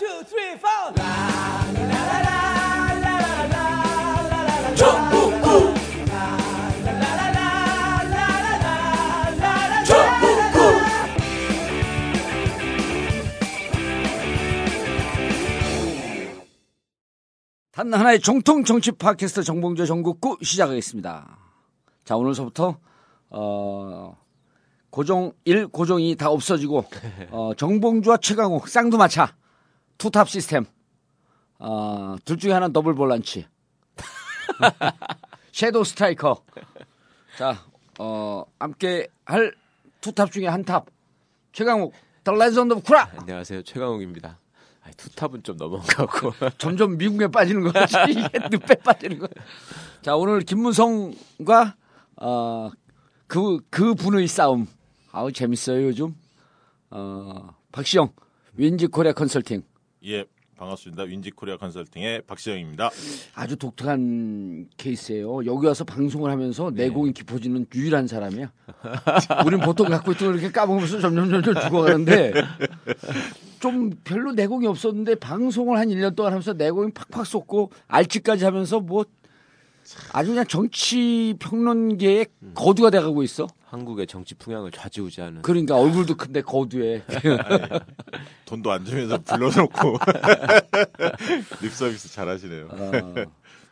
two, three, four. 단 하나의 정통 정치 팟캐스트 정봉조 전국구 시작하겠습니다. 자 오늘서부터 어, 고정 1, 고정 2 다 없어지고 어, 정봉주와 최강욱 쌍두마차 투탑 시스템. 어, 둘 중에 하나는 더블 볼란치. 섀도우 스트라이커. 자 어, 함께 할 투탑 중에 한 탑. 최강욱 더 레전드 오브 쿠라 안녕하세요. 최강욱입니다. 아이, 투탑은 좀것 같고. 점점 미국에 빠지는 거 같이 이게 늪에 빠지는 거. 자 오늘 김문성과 어그그 그 분의 싸움. 아우 재밌어요 요즘. 어 박시영 윈지 코리아 컨설팅 예, 반갑습니다. 윈지 코리아 컨설팅의 박시영입니다. 아주 독특한 케이스예요. 여기 와서 방송을 하면서 내공이 깊어지는 유일한 사람이야. 우린 보통 갖고 있던 걸 이렇게 까먹으면서 점점 점점 죽어가는데 좀 별로 내공이 없었는데 방송을 한 1년 동안 하면서 내공이 팍팍 솟고 알지까지 하면서 뭐 아주 그냥 정치 평론계의 거두가 돼가고 있어. 한국의 정치 풍향을 좌지우지하는 그러니까 얼굴도 큰데 거두에. 돈도 안 주면서 불러놓고 립 서비스 잘하시네요. 어,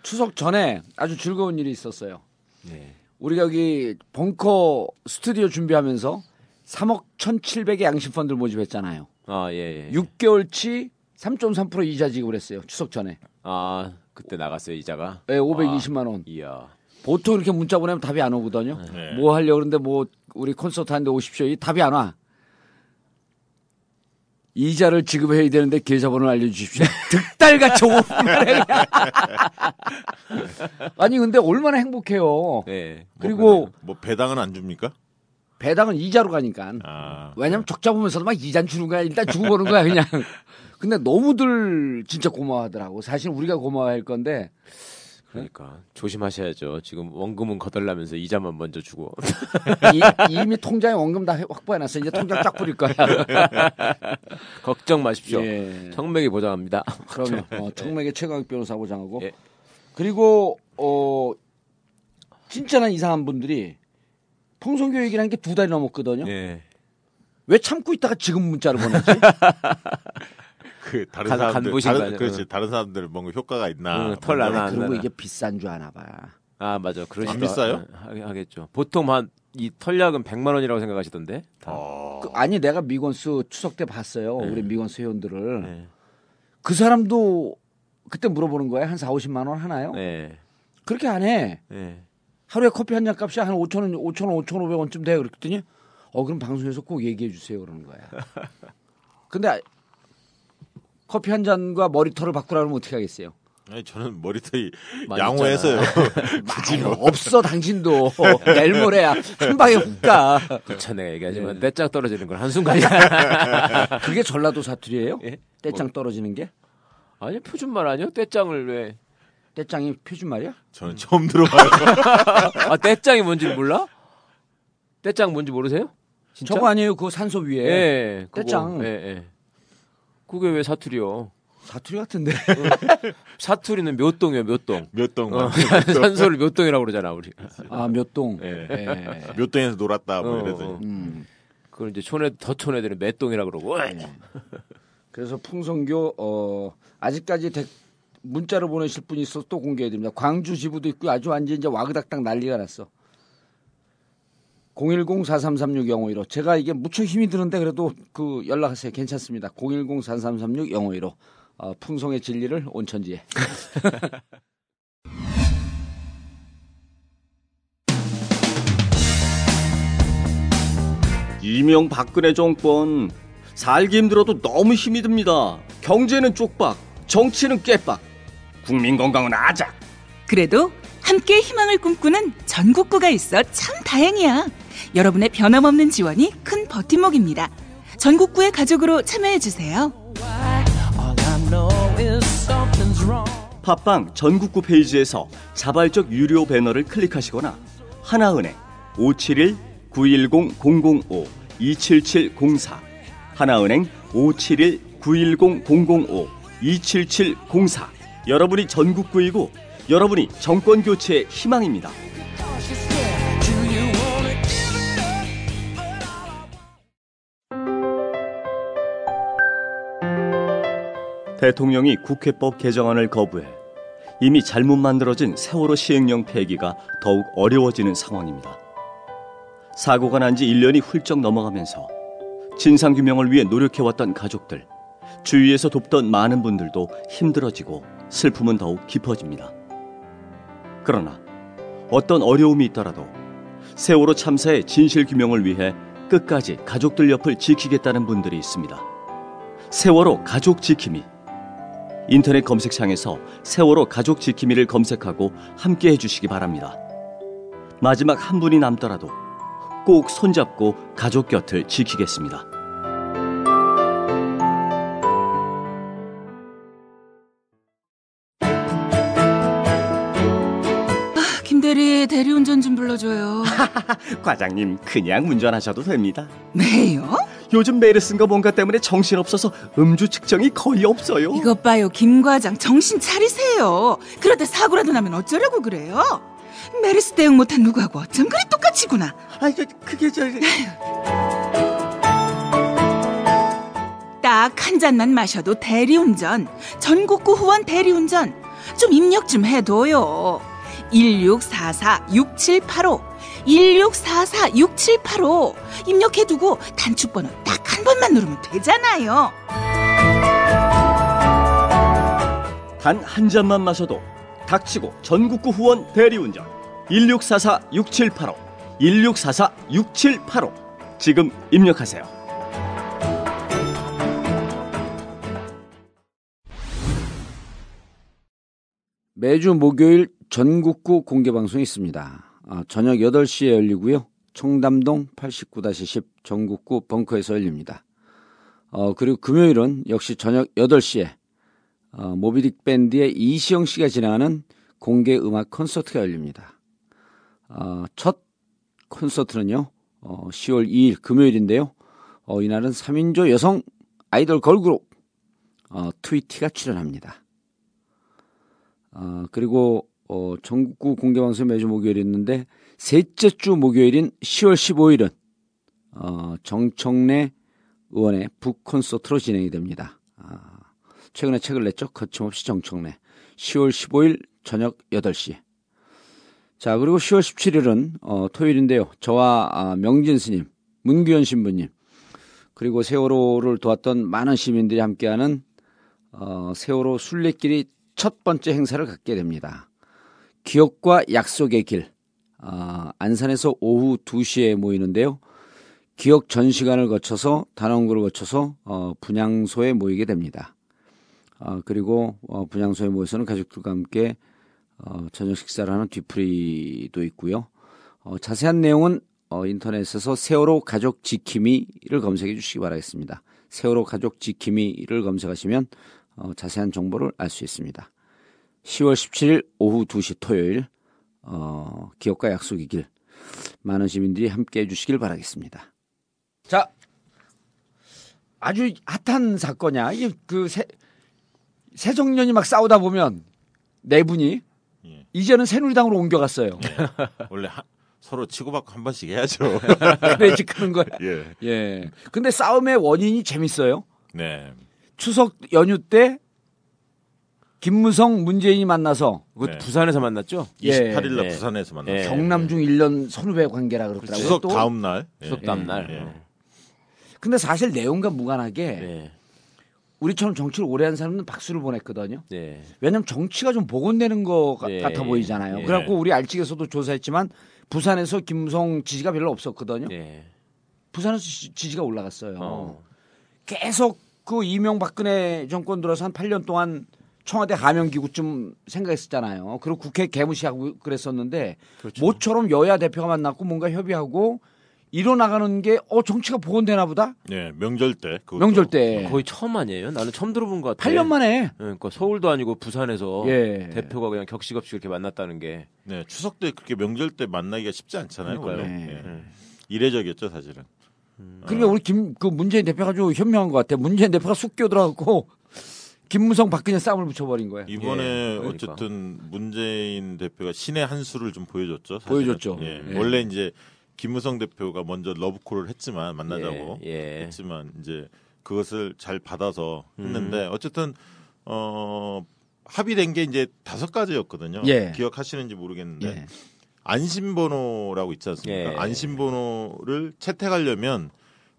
추석 전에 아주 즐거운 일이 있었어요. 네. 우리가 여기 벙커 스튜디오 준비하면서 3억 1,700의 양심 펀드를 모집했잖아요. 아 예. 예. 6개월치 3.3% 이자 지급을 했어요. 추석 전에. 아 그때 나갔어요 이자가. 네, 520만 원. 이야. 보통 이렇게 문자 보내면 답이 안 오거든요. 네. 뭐 하려고 그러는데 뭐 우리 콘서트 하는데 오십시오. 이 답이 안 와. 이자를 지급해야 되는데 계좌번호를 알려주십시오. 득달같이. 그냥. 아니 근데 얼마나 행복해요. 네. 그리고 뭐 배당은 안 줍니까? 배당은 이자로 가니까. 아, 왜냐면 적자 보면서도 막 이잔 주는 거야. 일단 주고 보는 거야, 그냥. 근데 너무들 진짜 고마워하더라고. 사실 우리가 고마워할 건데. 그러니까 조심하셔야죠. 지금 원금은 거덜나면서 이자만 먼저 주고. 이, 미 통장에 원금 다 확보해놨어. 이제 통장 쫙 뿌릴 거야. 걱정 마십시오. 예. 청맥이 보장합니다. 그러면 어, 청맥의 최강욱 변호사 보장하고. 예. 그리고 어 진짜는 이상한 분들이 통성교육이라는 게 두 달이 넘었거든요. 예. 왜 참고 있다가 지금 문자를 보내지? 그 다른 간- 사람들 거 다른, 아니야? 그렇지 응. 다른 사람들 뭔가 효과가 있나? 응, 털 뭔가- 나나. 안 그리고 나나. 이게 비싼 줄 아나 봐. 아 맞아. 그러시다. 안 비싸요? 하, 겠죠 보통 한 이 털약은 100만 원이라고 생각하시던데. 다. 어, 그, 아니 내가 미건수 추석 때 봤어요. 네. 우리 미건수 회원들을. 네. 그 사람도 그때 물어보는 거야. 한 4, 50만 원 하나요? 네. 그렇게 안 해. 네. 하루에 커피 한 잔 값이 한 5천 원, 5천 원, 5,500원쯤 돼. 그랬더니 어 그럼 방송에서 꼭 얘기해 주세요 그러는 거야. 근데 커피 한 잔과 머리털을 바꾸라 그러면 어떻게 하겠어요? 아니, 저는 머리털이 양호해서요. 아유, 없어 당신도 내일 모레야 한 방에 훅 가. 그쵸 내가 얘기하지만 예. 떼짝 떨어지는 건 한순간이야. 그게 전라도 사투리예요? 예? 떼짱 떨어지는 게? 아니 표준말 아니요? 떼짱을 왜? 떼짱이 표준 말이야? 저는 처음 들어봐요. 아 떼짱이 뭔지 몰라? 떼짱 뭔지 모르세요? 진짜? 저거 아니에요? 그거 산소 위에 예. 떼짱. 예, 예. 그게 왜 사투리요? 사투리 같은데. 사투리는 묘동이요, 묘동. 몇 동, 어, 산소를 묘동이라고 그러잖아, 우리. 아 몇 동. 예. 예. 몇 동에서 놀았다 뭐 어, 이래서 어. 음. 그걸 이제 촌에 더 촌애들은 맷동이라고 그러고. 그래서 풍성교 어 아직까지 대- 문자로 보내실 분이 있어서 또 공개해 드립니다. 광주 지부도 있고 아주 완전 이제 와그닥닥 난리가 났어. 010-4336-0515. 제가 이게 무척 힘이 드는데 그래도 그 연락하세요. 괜찮습니다. 010-4336-0515. 어, 풍성의 진리를 온천지에. 이명 박근혜 정권 살기 힘들어도 너무 힘이 듭니다. 경제는 쪽박, 정치는 깨박, 국민 건강은 아작. 그래도 함께 희망을 꿈꾸는 전국구가 있어 참 다행이야. 여러분의 변함없는 지원이 큰 버팀목입니다. 전국구의 가족으로 참여해주세요. 팟빵 전국구 페이지에서 자발적 유료 배너를 클릭하시거나 하나은행 571-910-005 27704 하나은행 571 910-005-27704 여러분이 전국구이고 여러분이 정권 교체의 희망입니다. 대통령이 국회법 개정안을 거부해 이미 잘못 만들어진 세월호 시행령 폐기가 더욱 어려워지는 상황입니다. 사고가 난 지 1년이 훌쩍 넘어가면서 진상규명을 위해 노력해왔던 가족들, 주위에서 돕던 많은 분들도 힘들어지고 슬픔은 더욱 깊어집니다. 그러나 어떤 어려움이 있더라도 세월호 참사의 진실규명을 위해 끝까지 가족들 옆을 지키겠다는 분들이 있습니다. 세월호 가족 지킴이 인터넷 검색창에서 세월호 가족 지킴이를 검색하고 함께 해주시기 바랍니다. 마지막 한 분이 남더라도 꼭 손잡고 가족 곁을 지키겠습니다. 김대리 대리운전 좀 불러줘요. 과장님 그냥 운전하셔도 됩니다. 왜요? 요즘 메르스인가 뭔가 때문에 정신없어서 음주 측정이 거의 없어요. 이것 봐요, 김 과장. 정신 차리세요. 그러다 사고라도 나면 어쩌려고 그래요? 메르스 대응 못한 누구하고 어쩜 그리 똑같이구나. 아, 저, 그게 저 딱 한 잔만 마셔도 대리운전. 전국구 후원 대리운전. 좀 입력 좀 해둬요. 1644-6785. 1644-6785. 입력해두고 단축번호 딱 한 번만 누르면 되잖아요. 단 한 잔만 마셔도 닥치고 전국구 후원 대리운전 1644-6785 1644-6785 지금 입력하세요. 매주 목요일 전국구 공개방송이 있습니다. 아, 저녁 8시에 열리고요. 청담동 89-10 전국구 벙커에서 열립니다. 어, 그리고 금요일은 역시 저녁 8시에 어, 모비딕 밴드의 이시영 씨가 진행하는 공개 음악 콘서트가 열립니다. 어, 첫 콘서트는요, 어, 10월 2일 금요일인데요. 어, 이날은 3인조 여성 아이돌 걸그룹 어, 트위티가 출연합니다. 어, 그리고 어, 전국구 공개방송 매주 목요일이 있는데 셋째 주 목요일인 10월 15일은 어, 정청래 의원의 북 콘서트로 진행이 됩니다. 아, 최근에 책을 냈죠. 거침없이 정청래. 10월 15일 저녁 8시. 자, 그리고 10월 17일은 어, 토요일인데요. 저와 아, 명진 스님, 문규현 신부님, 그리고 세월호를 도왔던 많은 시민들이 함께하는 어, 세월호 순례길이 첫 번째 행사를 갖게 됩니다. 기억과 약속의 길. 어, 안산에서 오후 2시에 모이는데요. 기억 전시관을 거쳐서 단원구를 거쳐서 어, 분향소에 모이게 됩니다. 어, 그리고 어, 분향소에 모여서는 가족들과 함께 어, 저녁 식사를 하는 뒤풀이도 있고요. 어, 자세한 내용은 어, 인터넷에서 세월호 가족 지킴이를 검색해 주시기 바라겠습니다. 세월호 가족 지킴이를 검색하시면 어, 자세한 정보를 알 수 있습니다. 10월 17일 오후 2시 토요일 어, 기업과 약속의 길 많은 시민들이 함께 해주시길 바라겠습니다. 자, 아주 핫한 사건이야. 이게 그 새, 새정년이 막 싸우다 보면 네 분이 예. 이제는 새누리당으로 옮겨갔어요. 원래 하- 서로 치고받고 한 번씩 해야죠. 크는 걸. 예. 예. 근데 싸움의 원인이 재밌어요. 네. 추석 연휴 때 김무성, 문재인이 만나서 그것도 네. 부산에서 만났죠? 예. 28일 날 예. 부산에서 만났어요. 예. 경남중 1년 선후배 관계라 그러더라고요. 추석 또. 다음 날. 예. 추석 다음 날. 예. 어. 근데 사실 내용과 무관하게 네. 우리처럼 정치를 오래 한 사람은 박수를 보냈거든요. 네. 왜냐하면 정치가 좀 복원되는 것. 같아 보이잖아요. 예. 그래갖고 우리 알직에서도 조사했지만 부산에서 김무성 지지가 별로 없었거든요. 네. 부산에서 지- 지지가 올라갔어요. 어. 계속 그 이명박근혜 정권 들어서 한 8년 동안 청와대 하명기구쯤 생각했었잖아요. 그리고 국회 개무시하고 그랬었는데 그렇죠. 모처럼 여야 대표가 만났고 뭔가 협의하고 이뤄나가는 게 어 정치가 복원되나 보다. 예, 명절 때. 그것도. 명절 때 거의 처음 아니에요? 나는 처음 들어본 것 같아. 8년 만에 그러니까 서울도 아니고 부산에서 예. 대표가 그냥 격식 없이 그렇게 만났다는 게. 네, 추석 때 그렇게 명절 때 만나기가 쉽지 않잖아요. 그러니까요. 원래. 네. 예. 이례적이었죠, 사실은. 그러니까 우리 김 그 문재인 대표가 좀 현명한 것 같아. 문재인 대표가 쑥 끼어들어갖고 김무성 박근혜 싸움을 붙여버린 거야. 이번에 예, 그러니까. 어쨌든 문재인 대표가 신의 한 수를 좀 보여줬죠. 사실은. 보여줬죠. 예. 예. 원래 이제 김무성 대표가 먼저 러브콜을 했지만 만나자고 예, 예. 했지만 이제 그것을 잘 받아서 했는데 음. 어쨌든 어 합의된 게 이제 다섯 가지였거든요. 예. 기억하시는지 모르겠는데 예. 안심번호라고 있지 않습니까? 예. 안심번호를 채택하려면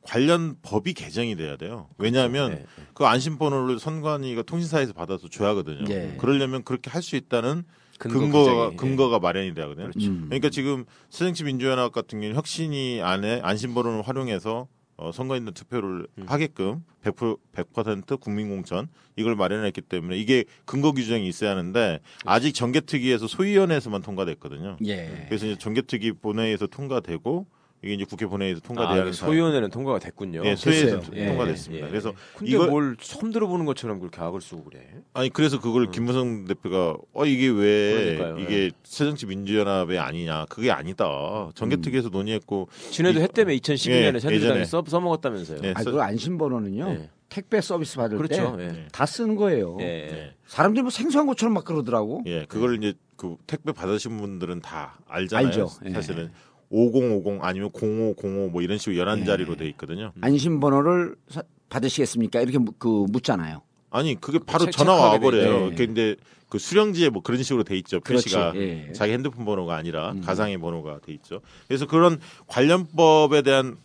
관련 법이 개정이 돼야 돼요. 왜냐하면 예. 그 안심번호를 선관위가 통신사에서 받아서 줘야 하거든요. 예. 그러려면 그렇게 할 수 있다는 근거 예. 근거가 마련이 돼야 하거든요. 음. 그러니까 지금 새정치 민주연합 같은 경우는 혁신이 안에 안심번호를 활용해서 어, 선거인단 투표를 음. 하게끔 100%, 100% 국민공천 이걸 마련했기 때문에 이게 근거 규정이 있어야 하는데 아직 정개특위에서 소위원회에서만 통과됐거든요. 예. 그래서 이제 정개특위 본회의에서 통과되고 이게 이제 국회 본회의에서 아, 통과돼야 하는 소위원회는 통과가 됐군요. 예, 소위에서. 예. 통과됐습니다. 예. 그래서 근데 이걸- 뭘 처음 들어보는 것처럼 그렇게 악을 쓰고 그래. 아니 그래서 그걸 김무성 대표가 어 이게 왜 그러니까요. 이게 새정치 민주연합의 아니냐 그게 아니다 정개특위에서 논의했고 지네도 이- 했다며 2012년에 예, 새누리당이. 써, 써먹었다면서요. 예, 아, 그 안심번호는요. 예. 택배 서비스 받을 그렇죠. 때 예. 다 쓰는 거예요. 예. 예. 사람들이 뭐 생소한 것처럼 막 그러더라고. 예, 그걸 이제 그 택배 받으신 분들은 다 알잖아요. 알죠. 예. 사실은 5050 아니면 0505 뭐 이런 식으로 예. 11자리로 돼 있거든요. 안심번호를 사- 받으시겠습니까? 이렇게 무- 그 묻잖아요. 아니 그게 바로 책- 전화 와 버려요. 돼. 근데 그 수령지에 뭐 그런 식으로 돼 있죠. 그렇지. 표시가 예. 자기 핸드폰 번호가 아니라 음. 가상의 번호가 돼 있죠. 그래서 그런 관련법에 대한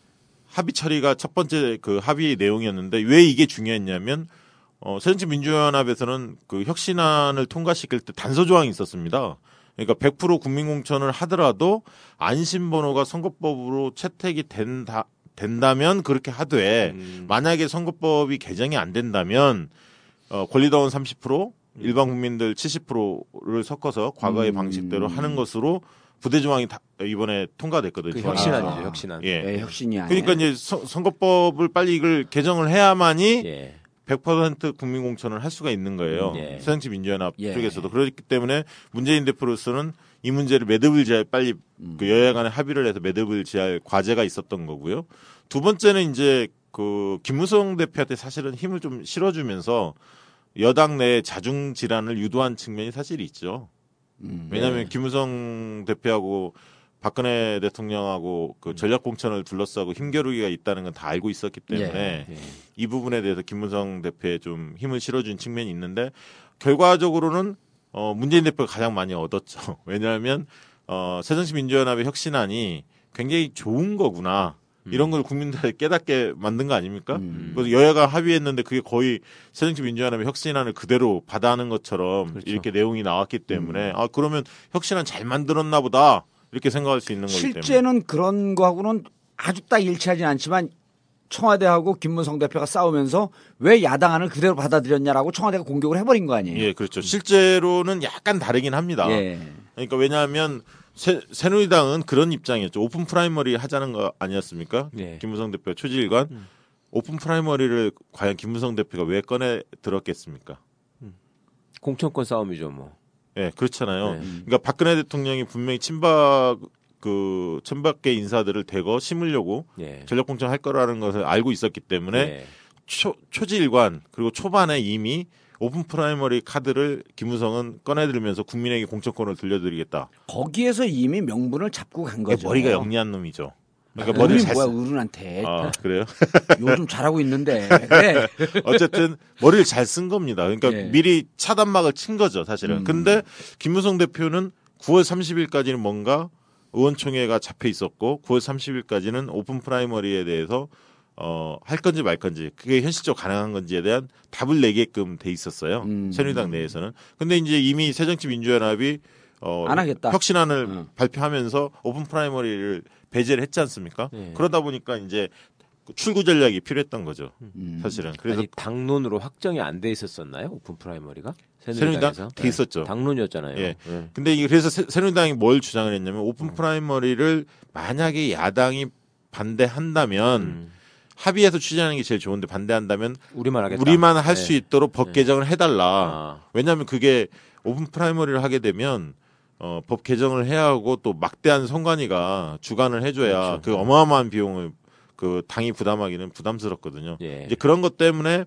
합의 처리가 첫 번째 그 합의 내용이었는데 왜 이게 중요했냐면 어, 새정치민주연합에서는 그 혁신안을 통과시킬 때 단서 조항이 있었습니다. 그러니까 100% 국민공천을 하더라도 안심번호가 선거법으로 채택이 된다 된다면 그렇게 하되 음. 만약에 선거법이 개정이 안 된다면 어, 권리당원 30% 일반 국민들 70%를 섞어서 과거의 음. 방식대로 하는 것으로 부대 조항이 다 이번에 통과됐거든요. 그. 혁신안이죠, 아. 혁신안. 예. 예, 혁신이 아니에요. 그러니까 이제 선- 선거법을 빨리 이걸 개정을 해야만이 예. 100% 국민 공천을 할 수가 있는 거예요. 예. 새정치 민주연합 예. 쪽에서도 그렇기 때문에 문재인 대표로서는 이 문제를 매듭을 지할 빨리 음. 그 여야 간에 합의를 해서 매듭을 지할 과제가 있었던 거고요. 두 번째는 이제 그 김무성 대표한테 사실은 힘을 좀 실어주면서 여당 내 자중 질환을 유도한 측면이 사실 있죠. 음. 왜냐하면 김무성 대표하고 박근혜 대통령하고 그 전략 공천을 둘러싸고 힘겨루기가 있다는 건 다 알고 있었기 때문에 예. 이 부분에 대해서 김무성 대표에 좀 힘을 실어준 측면이 있는데 결과적으로는 어 문재인 대표가 가장 많이 얻었죠. 왜냐하면 어 새정치 민주연합의 혁신안이 굉장히 좋은 거구나. 이런 걸 국민들에 깨닫게 만든 거 아닙니까? 음. 그래서 여야가 합의했는데 그게 거의 새정치 민주연합의 혁신안을 그대로 받아하는 것처럼 그렇죠. 이렇게 내용이 나왔기 때문에 음. 아 그러면 혁신안 잘 만들었나 보다 이렇게 생각할 수 있는 거기 때문에 실제는 그런 거하고는 아주 딱 일치하진 않지만 청와대하고 김문성 대표가 싸우면서 왜 야당안을 그대로 받아들였냐라고 청와대가 공격을 해버린 거 아니에요. 예 그렇죠 실제로는 약간 다르긴 합니다. 예. 그러니까 왜냐하면 새, 새누리당은 그런 입장이었죠. open primary 하자는 거 아니었습니까? 예. 김무성 대표 초지일관 음. open primary를 과연 김무성 대표가 왜 꺼내 들었겠습니까? 공천권 싸움이죠, 뭐. 예, 그렇잖아요. 네. 그러니까 박근혜 대통령이 분명히 친박 그 천박계 인사들을 대거 심으려고 예. 전략 공천 할 거라는 것을 알고 있었기 때문에 예. 초, 초지일관 그리고 초반에 이미 open primary 카드를 김무성은 꺼내들면서 국민에게 공천권을 돌려드리겠다. 거기에서 이미 명분을 잡고 간 거죠. 머리가 영리한 놈이죠. 그러니까 머리 잘 뭐야 쓰... 어른한테 아, 그래요? 요즘 잘하고 있는데 네. 어쨌든 머리를 잘 쓴 겁니다. 그러니까 예. 미리 차단막을 친 거죠, 사실은. 음. 근데 김무성 대표는 9월 30일까지는 뭔가 의원총회가 잡혀 있었고 9월 30일까지는 open primary에 대해서 어, 할 건지 말 건지 그게 현실적으로 가능한 건지에 대한 답을 내게끔 돼 있었어요. 음. 새누리당 내에서는. 근데 이제 이미 새정치민주연합이 어, 안 하겠다. 혁신안을 음. 발표하면서 open primary를 배제를 했지 않습니까? 예. 그러다 보니까 이제 출구 전략이 필요했던 거죠. 음. 사실은. 그래서 아니 당론으로 확정이 안 돼 있었었나요? open primary가? 새누리당? 돼 있었죠. 네. 당론이었잖아요. 예. 예. 근데 이게 그래서 새- 새누리당이 뭘 주장을 했냐면 open primary를 만약에 야당이 반대한다면 음. 합의해서 추진하는 게 제일 좋은데 반대한다면 우리만 하겠다. 우리만 할수 예. 있도록 법 네. 개정을 해달라. 아. 왜냐하면 그게 open primary를 하게 되면 어, 법 개정을 해야 하고 또 막대한 선관위가 주관을 해줘야 그렇죠. 그 어마어마한 비용을 그그 당이 부담하기는 부담스럽거든요. 예. 이제 그런 것 때문에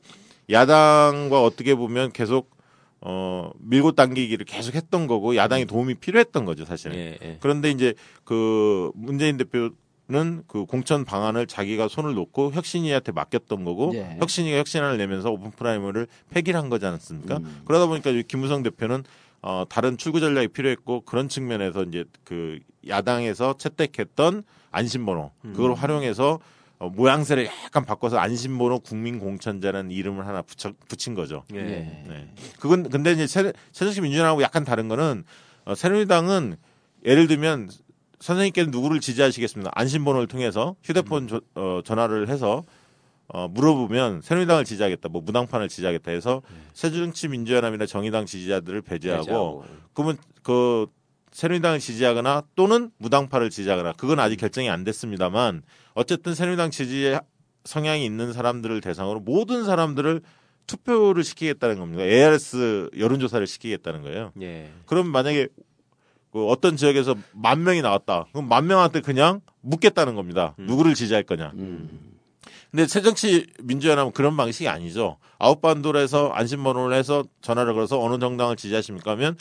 야당과 어떻게 보면 계속 어 밀고 당기기를 계속 했던 거고 야당의 도움이 필요했던 거죠 사실은. 예, 예. 그런데 이제 그 문재인 대표는 그 공천 방안을 자기가 손을 놓고 혁신위한테 맡겼던 거고 네. 혁신위가 혁신안을 내면서 open primary를 폐기를 한 거지 않습니까? 음. 그러다 보니까 이 김무성 대표는 어 다른 출구 전략이 필요했고 그런 측면에서 이제 그 야당에서 채택했던 안심번호 그걸 활용해서 어, 모양새를 약간 바꿔서 안심번호 국민공천제라는 이름을 하나 붙여, 붙인 거죠. 예. 네. 그건 근데 이제 새, 새정치 민주당하고 약간 다른 거는 어, 새누리당은 예를 들면 선생님께는 누구를 지지하시겠습니다. 안심번호를 통해서 휴대폰 조- 어, 전화를 해서 어, 물어보면 새누리당을 지지하겠다, 뭐 무당판을 지지하겠다 해서 새정치 민주연합이나 정의당 지지자들을 배제하고, 배제하고. 그러면 그 새누리당을 지지하거나 또는 무당파를 지지하거나 그건 아직 결정이 안 됐습니다만 어쨌든 새누리당 지지 성향이 있는 사람들을 대상으로 모든 사람들을 투표를 시키겠다는 겁니다. ARS 여론조사를 시키겠다는 거예요. 예. 그럼 만약에 그 어떤 지역에서 만 명이 나왔다. 그럼 만 명한테 그냥 묻겠다는 겁니다. 누구를 지지할 거냐. 근데 새정치 민주연합은 그런 방식이 아니죠. 아웃반도에서 안심번호를 해서 전화를 걸어서 어느 정당을 지지하십니까 하면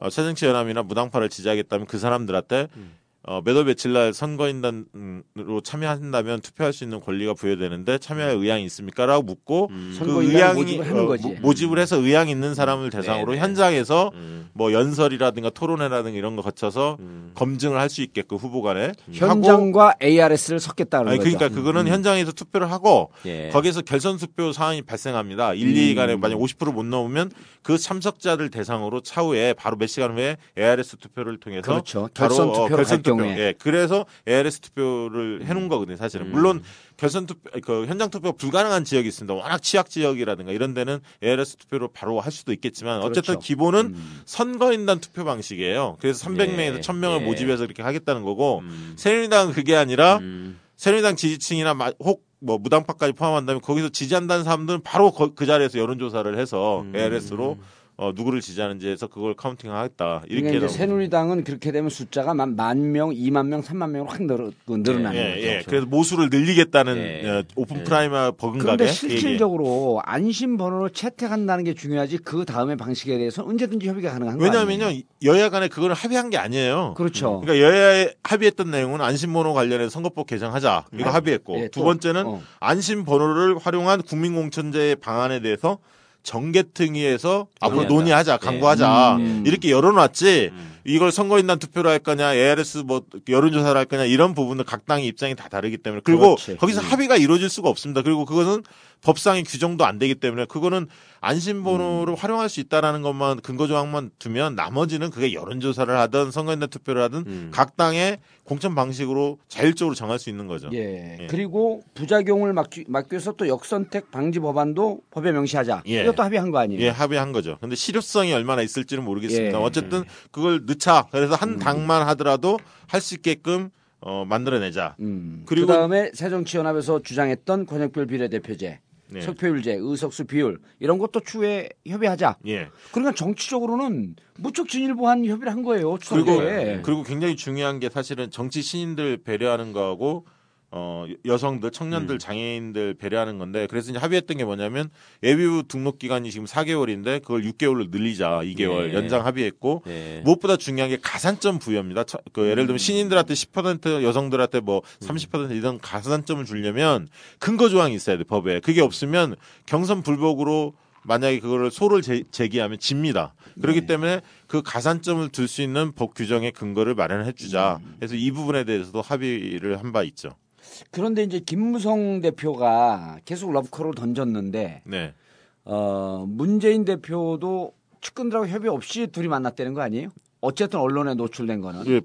어, 새정치 연합이나 무당파를 지지하겠다면 그 사람들한테 어, 몇월 며칠 날 선거인단으로 참여한다면 투표할 수 있는 권리가 부여되는데 참여할 의향이 있습니까? 라고 묻고 그 선거인단 의향이 모집을 어. 모- 모집을 해서 의향 있는 사람을 대상으로 네, 네. 현장에서 음. 뭐 연설이라든가 토론회라든가 이런 거 거쳐서 검증을 할 수 있게끔 후보 간에 하고 현장과 ARS를 섞겠다는 아니 거죠. 그러니까 그거는 현장에서 투표를 하고 예. 거기에서 결선 투표 사항이 발생합니다. 1, 음. 2간에 만약 50%못 넘으면 그 참석자들 대상으로 차후에 바로 몇 시간 후에 ARS 투표를 통해서 그렇죠. 결선 어, 투표로 결선 갈 투표. 경우에. 음. 예. 그래서 ARS 투표를 해놓은 거거든요. 사실은 물론 결선 투표 그 현장 투표 불가능한 지역이 있습니다. 워낙 취약 지역이라든가 이런 데는 ARS 투표로 바로 할 수도 있겠지만 어쨌든 그렇죠. 기본은 음. 선거인단 투표 방식이에요. 그래서 300명에서 예. 1000명을 예. 모집해서 이렇게 하겠다는 거고 음. 새누리당은 그게 아니라 음. 새누리당 지지층이나 마- 혹뭐 무당파까지 포함한다면 거기서 지지한다는 사람들은 바로 거- 그 자리에서 여론조사를 해서 음. ARS로 어, 누구를 지지하는지 해서 그걸 counting하겠다 이렇게 그러니까 새누리당은 그렇게 되면 숫자가 만, 만 명, 2만 명, 3만 명으로 확 늘어, 늘어나는 예, 거죠. 예. 그래서 모수를 늘리겠다는 예. 어, 오픈 예. primary 버금가게 그런데 그 얘기예요. 실질적으로 안심 번호를 채택한다는 게 중요하지 그 다음의 방식에 대해서 언제든지 협의가 가능한 거 아니에요? 왜냐하면요 여야 간에 그걸 합의한 게 아니에요. 그렇죠. 그러니까 여야에 합의했던 내용은 안심 번호 관련해서 선거법 개정하자 이거 합의했고 예, 두 또, 번째는 어. 안심 번호를 활용한 국민공천제의 방안에 대해서 정개특위에서 앞으로 논의한다. 논의하자, 강구하자 음. 이렇게 열어놨지 이걸 선거인단 투표로 할 거냐, ARS 뭐 여론조사를 할 거냐 이런 부분은 각 당의 입장이 다 다르기 때문에 그리고 그렇지. 거기서 음. 합의가 이루어질 수가 없습니다. 그리고 그거는 법상의 규정도 안 되기 때문에 그거는 음. 안심번호를 활용할 수 있다라는 것만 근거 조항만 두면 나머지는 그게 여론조사를 하든 선거인단 투표를 하든 음. 각 당의 공천 방식으로 자율적으로 정할 수 있는 거죠. 예. 예. 그리고 부작용을 막기, 막기 위해서 또 역선택 방지 법안도 법에 명시하자. 예. 이것도 합의한 거 아니에요? 예, 합의한 거죠. 근데 실효성이 얼마나 있을지는 모르겠습니다. 예. 어쨌든 그걸 넣자. 그래서 한 당만 하더라도 할 수 있게끔 어, 만들어내자. 음. 그리고- 그다음에 새정치연합에서 주장했던 권역별 비례대표제, 네. 석표율제, 의석수 비율 이런 것도 추후에 협의하자. 예. 그러니까 정치적으로는 무척 진일보한 협의를 한 거예요. 그리고 추석에. 그리고 굉장히 중요한 게 사실은 정치 신인들 배려하는 거하고 어 여성들, 청년들, 장애인들 배려하는 건데 그래서 이제 합의했던 게 뭐냐면 예비후 등록 기간이 지금 4개월인데 그걸 6개월로 늘리자 2개월 예. 연장 합의했고 예. 무엇보다 중요한 게 가산점 부여입니다. 차- 그 예를 들면 신인들한테 10% 여성들한테 뭐 30% 이런 가산점을 주려면 근거 조항이 있어야 돼 법에. 그게 없으면 경선 불복으로 만약에 그거를 소를 제, 제기하면 집니다. 그렇기 때문에 그 가산점을 둘 수 있는 법 규정의 근거를 마련해 주자. 그래서 이 부분에 대해서도 합의를 한 바 있죠. 그런데 이제 김무성 대표가 계속 러브콜을 던졌는데 네. 어, 문재인 대표도 측근들하고 협의 없이 둘이 만났다는 거 아니에요? 어쨌든 언론에 노출된 거는 예,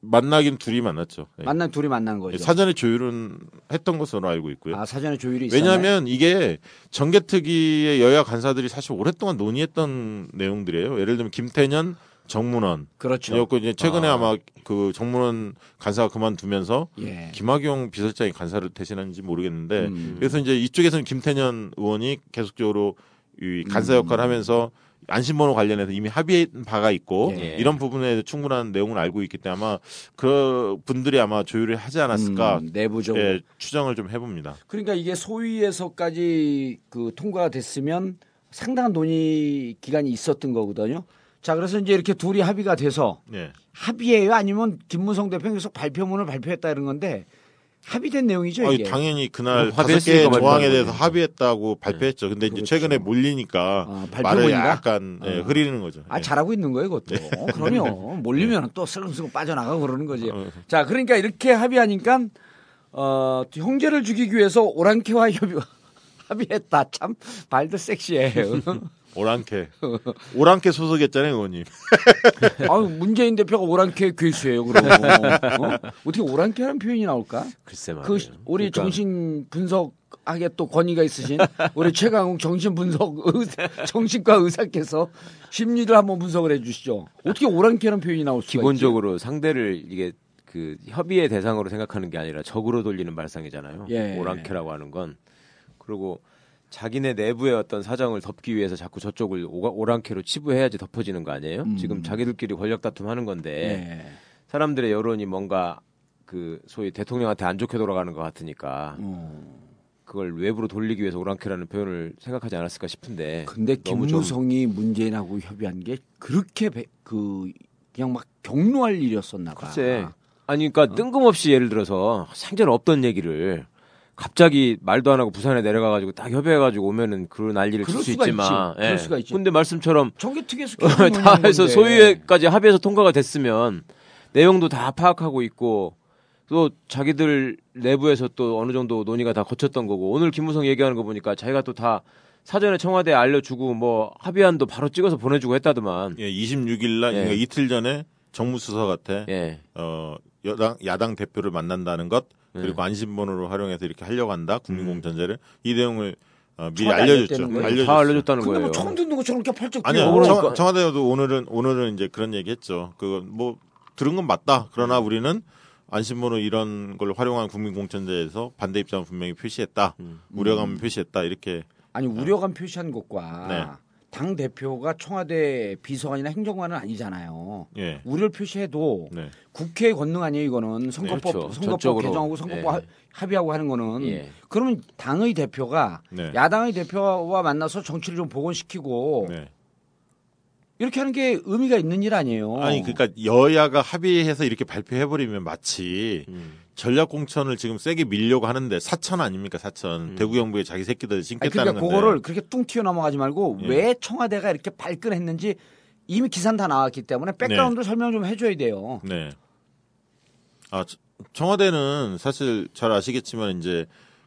만나긴 둘이 만났죠. 예. 만난 둘이 만난 거죠. 사전에 조율은 했던 것으로 알고 있고요. 아 사전에 조율이 있었나요? 왜냐하면 이게 정개특위의 여야 간사들이 사실 오랫동안 논의했던 내용들이에요. 예를 들면 김태년, 정문원. 그렇죠. 였고 이제 최근에 아. 아. 마그 정문원 간사가 그만두면서 예. 김학용 비서장이 간사를 대신하는지 모르겠는데 음. 그래서 이제 이쪽에서는 김태년 의원이 계속적으로 이 간사 역할을 하면서 안심번호 관련해서 이미 합의한 바가 있고 예. 이런 부분에 충분한 내용을 알고 있기 때문에 아마 그 분들이 아마 조율을 하지 않았을까 음, 내부적으로. 예, 추정을 좀 해봅니다. 그러니까 이게 소위에서까지 그 통과가 됐으면 상당한 논의 기간이 있었던 거거든요. 자, 그래서 이제 이렇게 둘이 합의가 돼서 예. 합의예요? 아니면 김무성 대표가 계속 발표문을 발표했다 이런 건데 합의된 내용이죠, 아니, 이게. 당연히 그날 뭐 다섯 개 조항에 대해서. 합의했다고 발표했죠. 근데 이제 그렇죠. 최근에 몰리니까 아, 말을? 약간 예, 어. 흐리는 거죠. 아, 예. 잘하고 있는 거예요, 그것도. 그럼요. 몰리면 또 슬금슬금 빠져나가고 그러는 거지. 어. 자, 그러니까 이렇게 합의하니까 어, 형제를 죽이기 위해서 오랑캐와 협의 합의했다. 참 말도 섹시해요. 오랑캐. 오랑캐 소속이었잖아요, 의원님. 아유, 문재인 대표가 오랑캐 괴수예요, 그럼. 어? 어떻게 오랑캐라는 표현이 나올까? 글쎄 말이에요. 그 우리 그러니까 정신 분석하게 또 권위가 있으신 우리 최강욱 정신 분석 의사, 정신과 의사께서 심리를 한번 분석을 해 주시죠. 어떻게 오랑캐라는 표현이 나올 수가 기본적으로 상대를 이게 그 협의의 대상으로 생각하는 게 아니라 적으로 돌리는 발상이잖아요. 예. 오랑캐라고 하는 건 그리고 자기네 내부의 어떤 사정을 덮기 위해서 자꾸 저쪽을 오가- 오랑캐로 치부해야지 덮어지는 거 아니에요? 음. 지금 자기들끼리 권력 다툼하는? 건데 예. 사람들의 여론이 뭔가 그 소위 대통령한테 안 좋게 돌아가는 것 같으니까 어. 그걸 외부로 돌리기 위해서 오랑캐라는 표현을 생각하지 않았을까 싶은데 근데 너무 좀- 김무성이 문재인하고 협의한 게 그렇게 배- 그 그냥 막 경로할 일이었었나 봐. 글쎄 아니 그러니까 뜬금없이 예를 들어서 생전 없던 얘기를 갑자기 말도 안 하고 부산에 내려가가지고 딱 협의해가지고 오면은 그런 난리를 칠 수 있지만 예. 있지. 그럴 수가 있지. 근데 말씀처럼 정계특위에서 다 해서 소위회까지 합의해서 통과가 됐으면 내용도 다 파악하고 있고 또 자기들 내부에서 또 어느 정도 논의가 다 거쳤던 거고 오늘 김무성 얘기하는 거 보니까 자기가 또 다 사전에 청와대에 알려주고 뭐 합의안도 바로 찍어서 보내주고 했다더만 예, 26일 날 예. 그러니까 이틀 전에 정무수석한테 예. 어, 여당 야당 대표를 만난다는 것 그리고 네. 안심번호를 활용해서 이렇게 하려고 한다 국민공천제를 이 내용을 어, 미리 알려줬죠. 알려줬죠. 다 알려줬다는 근데 거예요. 뭐 처음 듣는 것처럼 이렇게 펄쩍 아니요. 그러니까. 청, 청와대도 오늘은 오늘은 이제 그런 얘기했죠. 그뭐 들은 건 맞다. 그러나 음. 우리는 안심번호 이런 걸 활용한 국민공천제에서 반대 입장을 분명히 표시했다. 음. 우려감을 표시했다. 이렇게 아니 우려감 표시한 것과 네. 당 대표가 청와대 비서관이나 행정관은 아니잖아요. 예. 우려를 표시해도 네. 국회 권능 아니에요 이거는 선거법 그렇죠. 선거법 전적으로. 개정하고 선거법 예. 하- 합의하고 하는 거는 예. 그러면 당의 대표가 네. 야당의 대표와 만나서 정치를 좀 복원시키고 네. 이렇게 하는 게 의미가 있는 일 아니에요. 아니 그러니까 여야가 합의해서 이렇게 발표해 버리면 마치 음. 전략 공천을 지금 세게 밀려고 하는데 사천 아닙니까 사천 음. 대구 경북에 자기 새끼들 아니, 심겠다는 그러니까 건데 그거를 그렇게 뚱 튀어 넘어가지 말고 예. 왜 청와대가 이렇게 발끈했는지 이미 기사는 다 나왔기 때문에 백그라운드 설명 좀 해줘야 돼요. 네. 아 저- 청와대는 사실 잘 아시겠지만 이제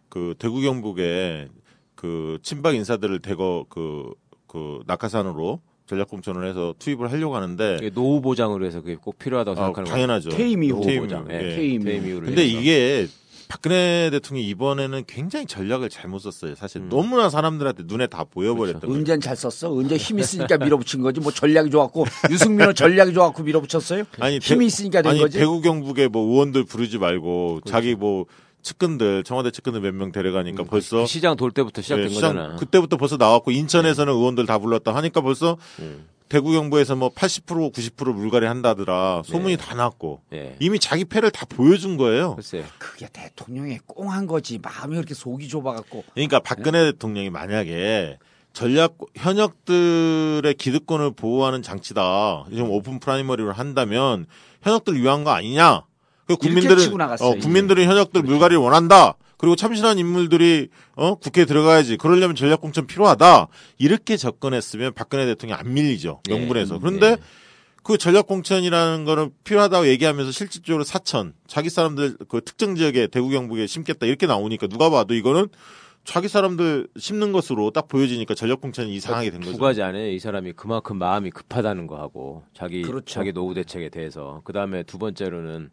그 대구 경북에 그 친박 인사들을 대거 그, 그 낙하산으로 전략공천을 해서 투입을 하려고 하는데 이게 노후 보장으로 해서 그게 꼭 필요하다고 아, 생각하는 거예요. 당연하죠. K미호. K미호. 보장. 예. 예. K미호. K미호를 근데. 이게 박근혜 대통령이 이번에는 굉장히 전략을 잘못 썼어요. 사실 음. 너무나 사람들한테 눈에 다 보여버렸던 거예요. 은재는 잘 썼어. 은재 힘 있으니까 밀어붙인 거지. 뭐 전략이 좋았고 유승민은 전략이 좋았고 밀어붙였어요. 아니 힘이 있으니까 된 아니 거지. 대구 경북에 뭐 의원들 부르지 말고 자기 뭐 측근들 청와대 측근들 몇 명 데려가니까 벌써 그 시장 돌 때부터 시작된 예, 시장 거잖아. 그때부터 벌써 나왔고 인천에서는 의원들 다 불렀다 하니까 벌써 음. 대구 경북에서 뭐 80% 90% 물갈이 한다더라 소문이 네. 다 났고 예. 이미 자기 패를 다 보여준 거예요. 글쎄요. 그게 대통령의 꽁한 거지. 마음이 그렇게 속이 좁아갖고. 그러니까 박근혜 대통령이 만약에 전략 현역들의 기득권을 보호하는 장치다. 지금 open primary를 한다면 현역들 위한 거 아니냐? 그 국민들은 나갔어요, 어, 국민들은 현역들 물갈이를 원한다. 그리고 참신한 인물들이 어 국회에 들어가야지. 그러려면 전략 공천 필요하다. 이렇게 접근했으면 박근혜 대통령이 안 밀리죠. 예. 명분에서. 음, 그런데 예. 그 전략 공천이라는 거는 필요하다고 얘기하면서 실질적으로 사천 자기 사람들 그 특정 지역에 대구 경북에 심겠다 이렇게 나오니까 누가 봐도 이거는 자기 사람들 심는 것으로 딱 보여지니까 전략 공천이 이상하게 된 거죠. 두 가지 안에 이 사람이 그만큼 마음이 급하다는 거 하고 자기 그렇죠. 자기 노후 대책에 대해서 그 다음에 두 번째로는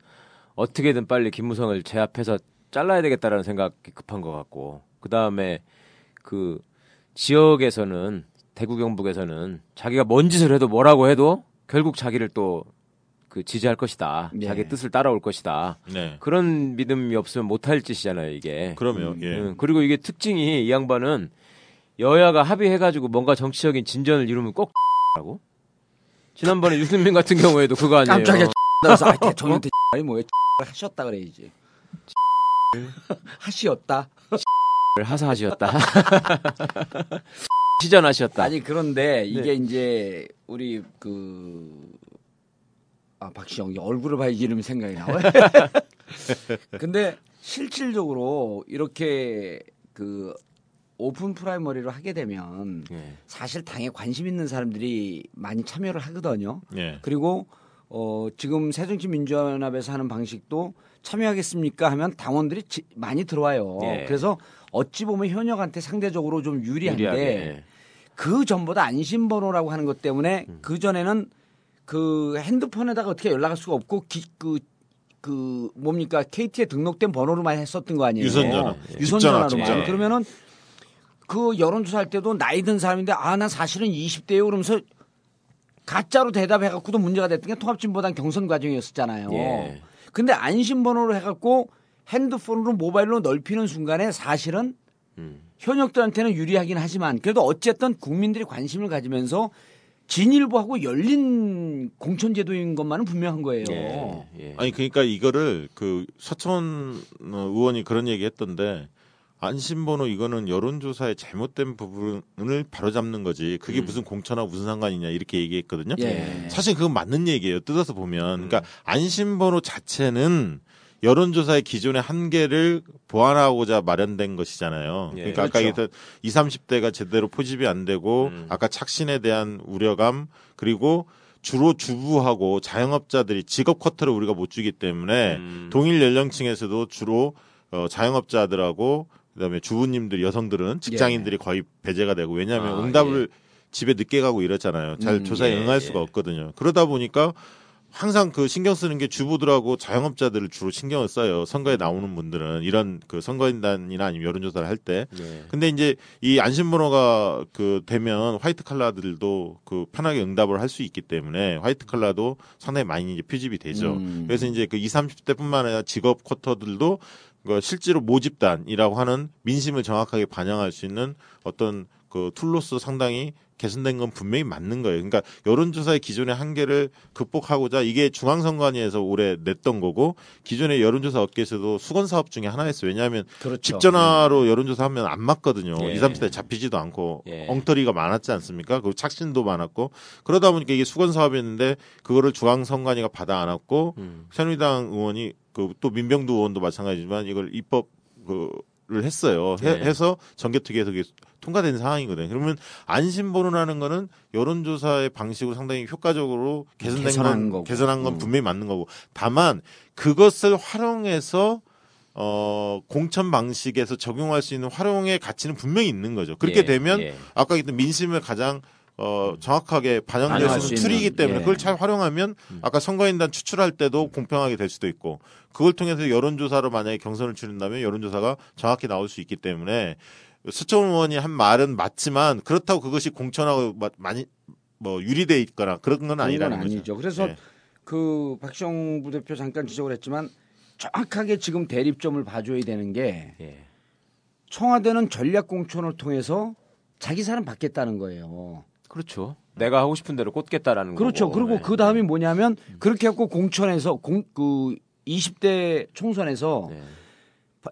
어떻게든 빨리 김무성을 제압해서 잘라야 되겠다라는 생각이 급한 것 같고 그 다음에 그 지역에서는 대구 경북에서는 자기가 뭔 짓을 해도 뭐라고 해도 결국 자기를 또 그 지지할 것이다 예. 자기 뜻을 따라올 것이다 네. 그런 믿음이 없으면 못할 짓이잖아요 이게 그러면 예. 음, 그리고 이게 특징이 이 양반은 여야가 합의해가지고 뭔가 정치적인 진전을 이루면 꼭 라고 지난번에 유승민 같은 경우에도 그거 아니에요. 깜짝이야 나서 아, 대통령한테 아니 뭐야 하셨다 그래야지. 하시었다. 하사하시었다. 시전하시었다. 아니 그런데 이게 네. 이제 우리 그 아, 박시영 얼굴을 봐야지 이름이 생각이 나와요. 근데 실질적으로 이렇게 그 오픈 프라이머리를 하게 되면 예. 사실 당에 관심 있는 사람들이 많이 참여를 하거든요. 예. 그리고 어 지금 새정치민주연합에서 하는 방식도 참여하겠습니까 하면 당원들이 지- 많이 들어와요. 예. 그래서 어찌 보면 현역한테 상대적으로 좀 유리한데 유리하게. 그 전보다 안심번호라고 하는 것 때문에 음. 그 전에는 그 핸드폰에다가 어떻게 연락할 수가 없고 기, 그, 그 뭡니까 KT에 등록된 번호로만 했었던 거 아니에요? 유선전화. 예. 유선전화로만. 그러면은 그 여론조사 할 때도 나이 든 사람인데 아난 사실은 20대요 그러면서 가짜로 대답해 갖고도 문제가 됐던 게 통합진보당 경선 과정이었었잖아요. 예. 근데 안심번호로 해갖고 핸드폰으로 모바일로 넓히는 순간에 사실은 음. 현역들한테는 유리하긴 하지만 그래도 어쨌든 국민들이 관심을 가지면서 진일보하고 열린 공천제도인 것만은 분명한 거예요. 예. 예. 아니 그러니까 이거를 그 서천 어, 의원이 그런 얘기했던데 안심번호 이거는 여론조사의 잘못된 부분을 바로잡는 거지 그게 무슨 공천하고 무슨 상관이냐 이렇게 얘기했거든요. 예. 사실 그건 맞는 얘기예요. 뜯어서 보면 그러니까 안심번호 자체는 여론조사의 기존의 한계를 보완하고자 마련된 것이잖아요. 예. 그러니까 아까 그렇죠. 얘기했던 20, 30대가 제대로 포집이 안 되고 음. 아까 착신에 대한 우려감 그리고 주로 주부하고 자영업자들이 직업 쿼터를 우리가 못 주기 때문에 음. 동일 연령층에서도 주로 어, 자영업자들하고 그다음에 주부님들 여성들은 직장인들이 거의 배제가 되고 왜냐하면 아, 응답을 집에 늦게 가고 이랬잖아요. 잘 음, 조사에 예, 응할 예. 수가 없거든요. 그러다 보니까 항상 그 신경 쓰는 게 주부들하고 자영업자들을 주로 신경을 써요. 선거에 나오는 분들은 이런 그 선거인단이나 아니면 여론조사를 할 때. 예. 근데 이제 이 안심번호가 그 되면 화이트 칼라들도 그 편하게 응답을 할 수 있기 때문에 화이트 칼라도 상당히 많이 이제 표집이 되죠. 음. 그래서 이제 그 20, 30대뿐만 아니라 직업 쿼터들도 그 실제로 모집단이라고 하는 민심을 정확하게 반영할 수 있는 어떤 그 툴로서 상당히 개선된 건 분명히 맞는 거예요. 그러니까 여론조사의 기존의 한계를 극복하고자 이게 중앙선관위에서 올해 냈던 거고 기존의 여론조사 업계에서도 수건 사업 중에 하나였어요. 왜냐하면 그렇죠. 집전화로 여론조사하면 안 맞거든요. 예. 20, 30대 잡히지도 않고 예. 엉터리가 많았지 않습니까? 그리고 착신도 많았고 그러다 보니까 이게 수건 사업이었는데 그거를 중앙선관위가 받아 안았고 음. 새누리당 의원이 그 또 민병두 의원도 마찬가지지만 이걸 입법 그를 했어요. 해, 네. 해서 정개특위에서 그게 통과된 상황이거든요. 그러면 안심번호라는 거는 여론조사의 방식으로 상당히 효과적으로 개선된 개선한 건. 개선한 건 음. 분명히 맞는 거고 다만 그것을 활용해서 어 공천 방식에서 적용할 수 있는 활용의 가치는 분명히 있는 거죠. 그렇게 예, 되면 예. 아까 얘기했던 민심을 가장 어 정확하게 반영될 수수 있는 툴이기 때문에 예. 그걸 잘 활용하면 아까 선거인단 추출할 때도 공평하게 될 수도 있고 그걸 통해서 여론조사로 만약에 경선을 치른다면 여론조사가 정확히 나올 수 있기 때문에 수천 의원이 한 말은 맞지만 그렇다고 그것이 공천하고 마- 많이 뭐 유리돼 있거나 그런 건 그런 아니라는 건 거죠. 아니죠. 그래서 예. 그 박시영 부대표 잠깐 지적을 했지만 정확하게 지금 대립점을 봐줘야 되는 게 예. 청와대는 전략 공천을 통해서 자기 사람 받겠다는 거예요. 그렇죠. 내가 하고 싶은 대로 꽂겠다라는 그렇죠. 거고. 그리고 예. 그 다음이 뭐냐면 그렇게 해갖고 공천에서 공, 그 20대 총선에서 네.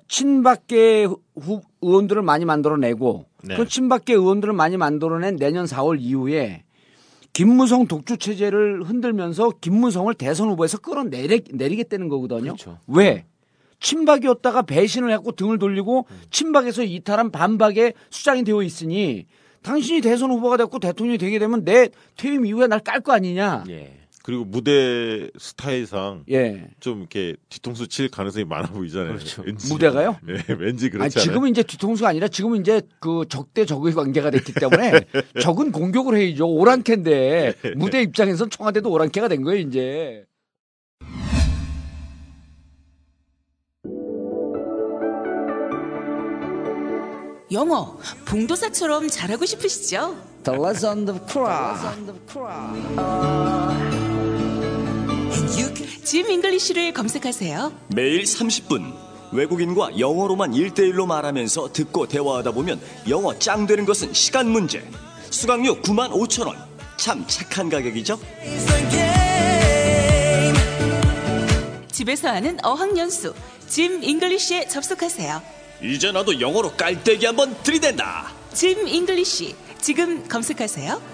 친박계 후, 의원들을 많이 만들어내고 네. 그 친박계 의원들을 많이 만들어낸 내년 4월 이후에 김무성 독주 체제를 흔들면서 김무성을 대선 후보에서 끌어내리겠다는 거거든요. 그렇죠. 왜? 친박이었다가 배신을 했고 등을 돌리고 친박에서 이탈한 반박에 수장이 되어 있으니 당신이 대선 후보가 됐고 대통령이 되게 되면 내 퇴임 이후에 날 깔 거 아니냐. 예. 그리고 무대 스타일상 예. 좀 이렇게 뒤통수 칠 가능성이 많아 보이잖아요. 그렇죠. 왠지. 무대가요? 네, 왠지 아니, 그렇지 않아요? 지금은 이제 뒤통수가 아니라 지금은 이제 그 적대 적의 관계가 됐기 때문에 적은 공격을 해야죠. 오랑캐인데 무대 입장에선 청와대도 오랑캐가 된 거예요, 이제. 영어 봉도사처럼 잘하고 싶으시죠? The Legend of 짐 잉글리쉬를 검색하세요. 매일 30분 외국인과 영어로만 1대1로 말하면서 듣고 대화하다 보면 영어 짱 되는 것은 시간 문제. 수강료 9만 5천 원. 참 착한 가격이죠? 집에서 하는 어학연수 짐 잉글리쉬에 접속하세요. 이제 나도 영어로 깔때기 한번 들이댄다. 짐 잉글리쉬 지금 검색하세요.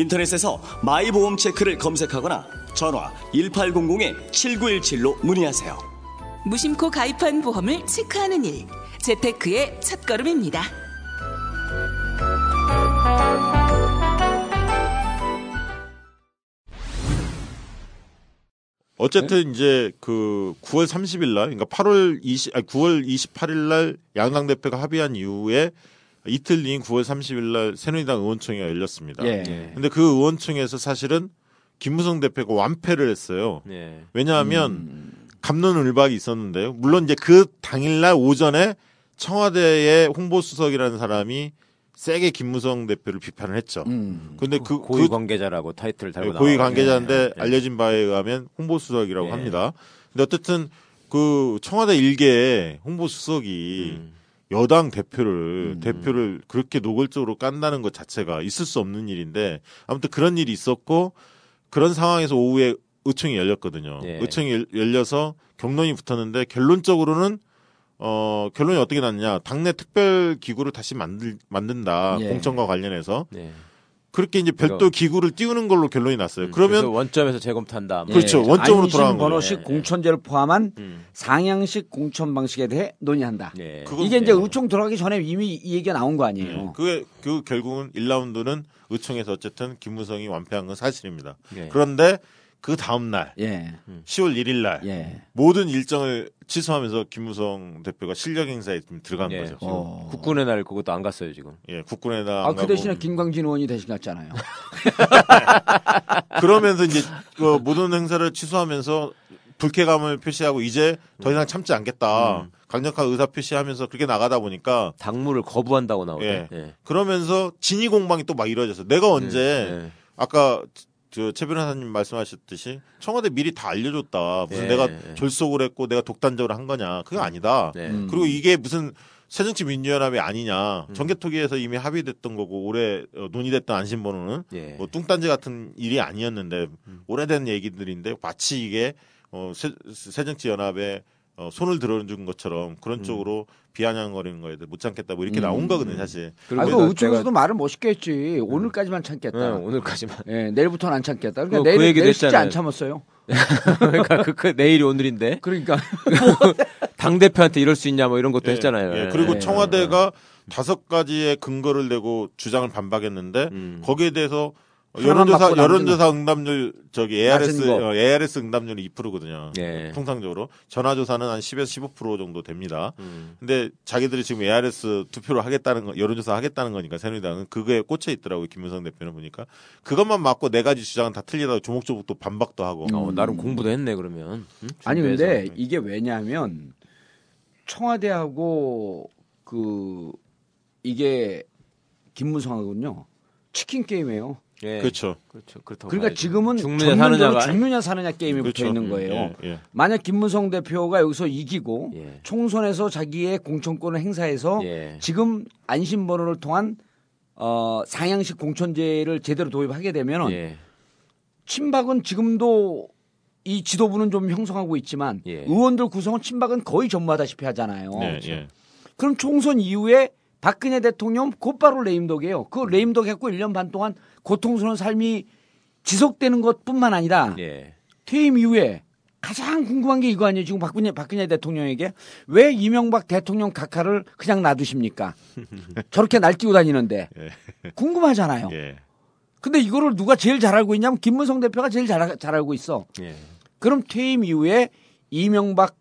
인터넷에서 마이보험 체크를 검색하거나 전화 1800-7917로 문의하세요. 무심코 가입한 보험을 체크하는 일. 재테크의 첫걸음입니다. 어쨌든 이제 그 9월 30일 날, 그러니까 8월 20, 아니 9월 28일 날 양당 대표가 합의한 이후에 이틀 뒤인 9월 30일 날 새누리당 의원총회가 열렸습니다. 예. 예. 근데 그 의원총회에서 사실은 김무성 대표가 완패를 했어요. 예. 왜냐하면 음. 감론을박이 있었는데요. 물론 이제 그 당일날 오전에 청와대의 홍보수석이라는 사람이 세게 김무성 대표를 비판을 했죠. 음. 근데 그, 고위 그 관계자라고 타이틀을 달고 고위 나와요. 관계자인데 예, 예. 알려진 바에 의하면 홍보수석이라고 예. 합니다. 근데 어쨌든 그 청와대 일개 홍보수석이 음. 여당 대표를 음. 대표를 그렇게 노골적으로 깐다는 것 자체가 있을 수 없는 일인데 아무튼 그런 일이 있었고 그런 상황에서 오후에 의총이 열렸거든요. 예. 의총이 열- 열려서 경론이 붙었는데 결론적으로는 어 결론이 어떻게 났냐 당내 특별 기구를 다시 만들 만든다 예. 공천과 관련해서 예. 그렇게 이제 별도 기구를 띄우는 걸로 결론이 났어요. 음, 그러면 원점에서 재검토한다. 뭐. 그렇죠. 원점으로 안심 돌아간 거죠. 번호식 예, 공천제를 포함한 음. 상향식 공천 방식에 대해 논의한다. 예. 이게 이제 예. 의총 들어가기 전에 이미 이 얘기가 나온 거 아니에요. 그게 그 결국은 1라운드는 의총에서 어쨌든 김무성이 완패한 건 사실입니다. 예. 그런데 그 다음 날 예. 10월 1일 날 예. 모든 일정을 취소하면서 김무성 대표가 실력 행사에 좀 들어간 예. 거죠. 어. 국군의 날 그것도 안 갔어요 지금. 예, 국군에다 아, 안그 가고. 대신에 김광진 의원이 대신 갔잖아요. 그러면서 이제 그 모든 행사를 취소하면서 불쾌감을 표시하고 이제 더 이상 참지 않겠다. 음. 강력한 의사 표시하면서 그렇게 나가다 보니까 당무를 거부한다고 나오네. 예. 예. 그러면서 진위 공방이 또 막 이루어졌어요. 내가 언제 예. 아까 저최 변호사님 말씀하셨듯이 청와대 미리 다 알려줬다. 무슨 예. 내가 졸속을 했고 내가 독단적으로 한 거냐. 그게 아니다. 네. 음. 그리고 이게 무슨 새정치 민주연합이 아니냐. 음. 정개특위에서 이미 합의됐던 거고 올해 어, 논의됐던 안심번호는 예. 뭐 뚱딴지 같은 일이 아니었는데 오래된 얘기들인데 마치 이게 어, 새, 새정치연합에 어, 손을 들어준 것처럼 그런 쪽으로 비아냥거리는 거에 대해 못 참겠다 뭐 이렇게 음. 나온 거거든요 사실. 아, 그리고 그 내가- 의총에서도 말을 멋있게 했지. 오늘까지만 참겠다. 예, 오늘까지만. 예, 내일부터는 안 참겠다. 그러니까 그- 내일, 그 얘기도 내일 진짜 했잖아요. 안 참았어요. 그러니까 그, 그 내일이 오늘인데 그러니까 당 대표한테 이럴 수 있냐 뭐 이런 것도 예, 했잖아요. 예, 그리고 예. 청와대가 다섯 가지의 근거를 내고 주장을 반박했는데 음. 거기에 대해서 여론조사 맞고 나머지는 여론조사 응답률 저기 ARS. 어, ARS 응답률이 2%거든요. 예. 통상적으로 전화조사는 한 10에서 15% 정도 됩니다. 음. 근데 자기들이 지금 ARS 투표를 하겠다는 거, 여론조사 하겠다는 거니까 새누리당은 그거에 꽂혀 있더라고요. 김문성 대표는 보니까 그것만 맞고 네 가지 주장은 다 틀리다고 조목조목 또 반박도 하고. 어, 나름 공부도 했네 그러면. 음? 아니. 근데 이게 왜냐하면 청와대하고 그 이게 김무성하고는요 치킨 게임이에요. 예. 그렇죠. 그렇죠. 그렇다고 그러니까 봐야죠. 지금은 죽느냐 사느냐가 죽느냐 사느냐 게임이 그렇죠. 붙어 있는 거예요. 예, 예. 만약 김무성 대표가 여기서 이기고 예. 총선에서 자기의 공천권을 행사해서 예. 지금 안심번호를 통한 어, 상향식 공천제를 제대로 도입하게 되면 예. 친박은 지금도 이 지도부는 좀 형성하고 있지만 예. 의원들 구성은 친박은 거의 전무하다시피 하잖아요. 네, 예. 그럼 총선 이후에 박근혜 대통령 곧바로 레임덕이에요. 그 레임덕 했고 1년 반 동안 고통스러운 삶이 지속되는 것뿐만 아니라 예. 퇴임 이후에 가장 궁금한 게 이거 아니에요. 지금 박근혜, 박근혜 대통령에게 왜 이명박 대통령 각하를 그냥 놔두십니까? 저렇게 날뛰고 다니는데 궁금하잖아요. 예. 근데 이거를 누가 제일 잘 알고 있냐면 김무성 대표가 제일 잘, 잘 알고 있어. 예. 그럼 퇴임 이후에 이명박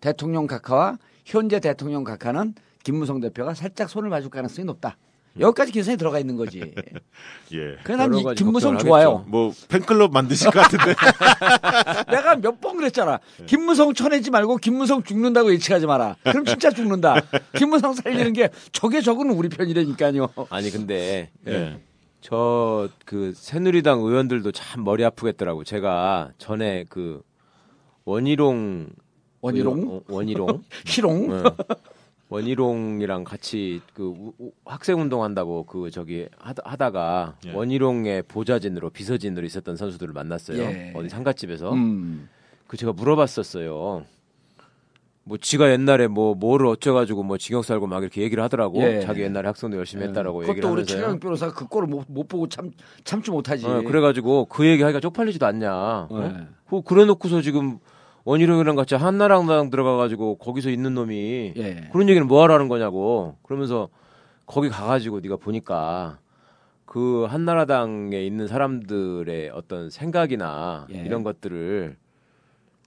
대통령 각하와 현재 대통령 각하는 김무성 대표가 살짝 손을 봐줄 가능성이 높다. 여기까지 계산이 들어가 있는 거지. 예. 그래 난 김무성 좋아요. 뭐 팬클럽 만드실 것 같은데. 내가 몇 번 그랬잖아. 김무성 쳐내지 말고 김무성 죽는다고 예측하지 마라. 그럼 진짜 죽는다. 김무성 살리는 게 저게 저거는 우리 편이라니까요. 아니 근데 예. 저그 새누리당 의원들도 참 머리 아프겠더라고. 제가 전에 그 원희룡 원희룡? 어, 원희룡 희롱? 네. 원희룡이랑 같이 그 우- 우- 학생 운동한다고 그 저기 하다, 하다 가 예. 원희룡의 보좌진으로 비서진으로 있었던 선수들을 만났어요. 예. 어디 상가집에서 음. 그 제가 물어봤었어요. 뭐 지가 옛날에 뭐 뭐를 어쩌가지고 뭐 징역 살고 막 이렇게 얘기를 하더라고. 예. 자기 옛날에 학생도 열심히 했다라고 얘기를 그것도 우리. 최강 변호사가 그 꼴을 못, 못 보고 참, 참지 못하지. 어, 그래가지고 그 얘기하기가 쪽팔리지도 않냐. 어? 네. 그 그래놓고서 지금 원희룡이랑 같이 한나라당 들어가가지고 거기서 있는 놈이 예. 그런 얘기는 뭐하러 하는 거냐고. 그러면서 거기 가가지고 네가 보니까 그 한나라당에 있는 사람들의 어떤 생각이나 예. 이런 것들을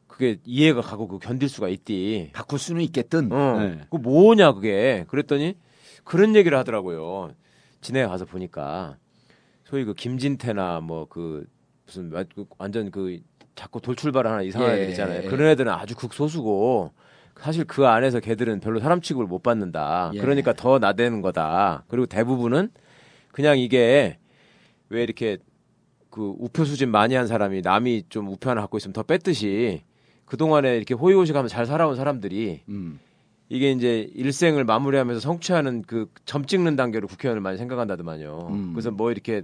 그게 이해가 가고 그 견딜 수가 있디. 바꿀 수는 있겠든. 어. 네. 그 뭐냐 그게. 그랬더니 그런 얘기를 하더라고요. 진해 가서 보니까 소위 그 김진태나 뭐 그 무슨 완전 그 자꾸 돌출발 하나 이상한 예, 애들 있잖아요. 예. 그런 애들은 아주 극소수고 사실 그 안에서 걔들은 별로 사람 취급을 못 받는다. 예. 그러니까 더 나대는 거다. 그리고 대부분은 그냥 이게 왜 이렇게 그 우표 수집 많이 한 사람이 남이 좀 우표 하나 갖고 있으면 더 뺐듯이 그동안에 이렇게 호의호식하면서 잘 살아온 사람들이 음. 이게 이제 일생을 마무리하면서 성취하는 그 점 찍는 단계로 국회의원을 많이 생각한다더만요. 음. 그래서 뭐 이렇게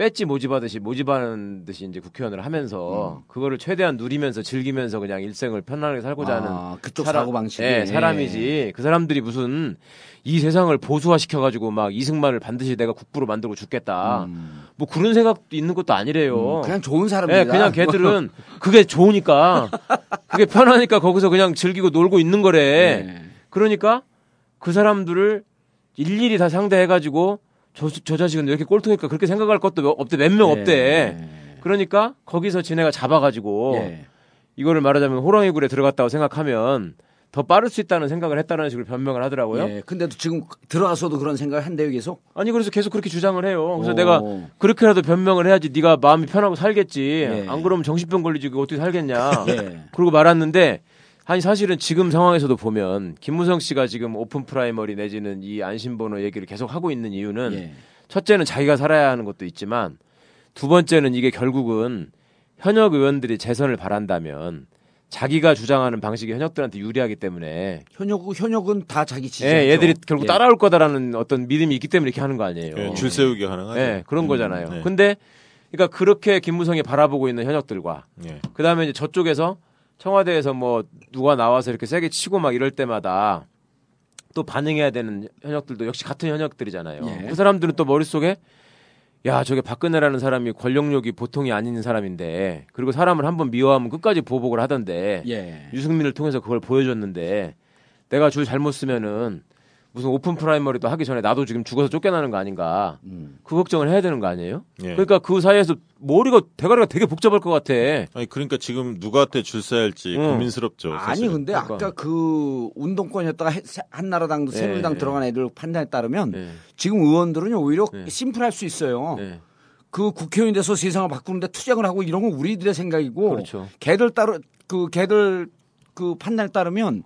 배지 모집하듯이 모집하는 듯이 이제 국회의원을 하면서 음. 그거를 최대한 누리면서 즐기면서 그냥 일생을 편안하게 살고자 하는 아, 그쪽 사람- 사고 방식이. 예, 사람이지. 그 사람들이 무슨 이 세상을 보수화 시켜가지고 막 이승만을 반드시 내가 국부로 만들고 죽겠다. 음. 뭐 그런 생각도 있는 것도 아니래요. 음, 그냥 좋은 사람입니다. 예, 그냥 걔들은 그게 좋으니까 그게 편하니까 거기서 그냥 즐기고 놀고 있는 거래. 네. 그러니까 그 사람들을 일일이 다 상대해가지고 저, 저 자식은 왜 이렇게 꼴통일까 그렇게 생각할 것도 없대 몇 명 없대. 예. 그러니까 거기서 지네가 잡아가지고 예. 이거를 말하자면 호랑이 굴에 들어갔다고 생각하면 더 빠를 수 있다는 생각을 했다는 식으로 변명을 하더라고요. 예. 근데도 지금 들어가서도 그런 생각을 한대요, 계속. 아니 그래서 계속 그렇게 주장을 해요. 그래서 오. 내가 그렇게라도 변명을 해야지 네가 마음이 편하고 살겠지. 예. 안 그러면 정신병 걸리지 어떻게 살겠냐. 예. 그러고 말았는데 아니 사실은 지금 상황에서도 보면 김무성 씨가 지금 open primary 내지는 이 안심번호 얘기를 계속 하고 있는 이유는 예. 첫째는 자기가 살아야 하는 것도 있지만 두 번째는 이게 결국은 현역 의원들이 재선을 바란다면 자기가 주장하는 방식이 현역들한테 유리하기 때문에 현역, 현역은 다 자기 지지. 예, 얘들이 결국 따라올 거다라는 어떤 믿음이 있기 때문에 이렇게 하는 거 아니에요. 예, 줄 세우기 가능하죠. 예, 그런 음, 거잖아요. 네. 근데 그러니까 그렇게 김무성이 바라보고 있는 현역들과 예. 그다음에 이제 저쪽에서 청와대에서 뭐 누가 나와서 이렇게 세게 치고 막 이럴 때마다 또 반응해야 되는 현역들도 역시 같은 현역들이잖아요. 예. 그 사람들은 또 머릿속에 야, 저게 박근혜라는 사람이 권력욕이 보통이 아닌 사람인데 그리고 사람을 한번 미워하면 끝까지 보복을 하던데 예. 유승민을 통해서 그걸 보여줬는데 내가 줄 잘못 서면은 무슨 open primary도 하기 전에 나도 지금 죽어서 쫓겨나는 거 아닌가 음. 그 걱정을 해야 되는 거 아니에요? 예. 그러니까 그 사이에서 머리가 대가리가 되게 복잡할 것 같아. 아니 그러니까 지금 누구한테 줄 서야 할지 응. 고민스럽죠. 아니 사실은. 근데 그러니까. 아까 그 운동권이었다가 해- 한나라당도 예, 새누리당 예. 들어간 애들 판단에 따르면 네. 지금 의원들은 오히려 네. 심플할 수 있어요. 네. 그 국회의원 돼서 세상을 바꾸는데 투쟁을 하고 이런 건 우리들의 생각이고 그렇죠. 걔들 따로 그 걔들 그 판단에 따르면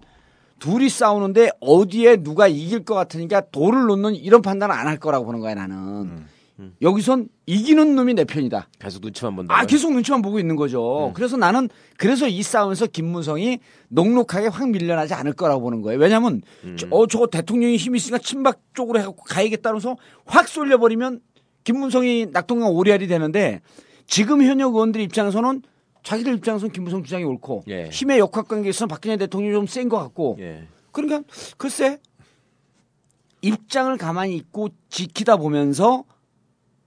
둘이 싸우는데 어디에 누가 이길 것 같으니까 돌을 놓는 이런 판단을 안 할 거라고 보는 거야 나는. 음. 여기선 이기는 놈이 내 편이다. 계속 눈치만 본다. 아 계속 눈치만 보고 있는 거죠. 음. 그래서 나는 그래서 이 싸움에서 김무성이 녹록하게 확 밀려나지 않을 거라고 보는 거예요. 왜냐하면 음. 저, 어 저거 대통령이 힘이 있으니까 친박 쪽으로 해갖고 가야겠다면서 확 쏠려버리면 김무성이 낙동강 오리알이 되는데 지금 현역 의원들 입장에서는 자기들 입장에서는 김무성 주장이 옳고 예. 힘의 역학 관계에서는 박근혜 대통령이 좀 센 것 같고 예. 그러니까 글쎄 입장을 가만히 있고 지키다 보면서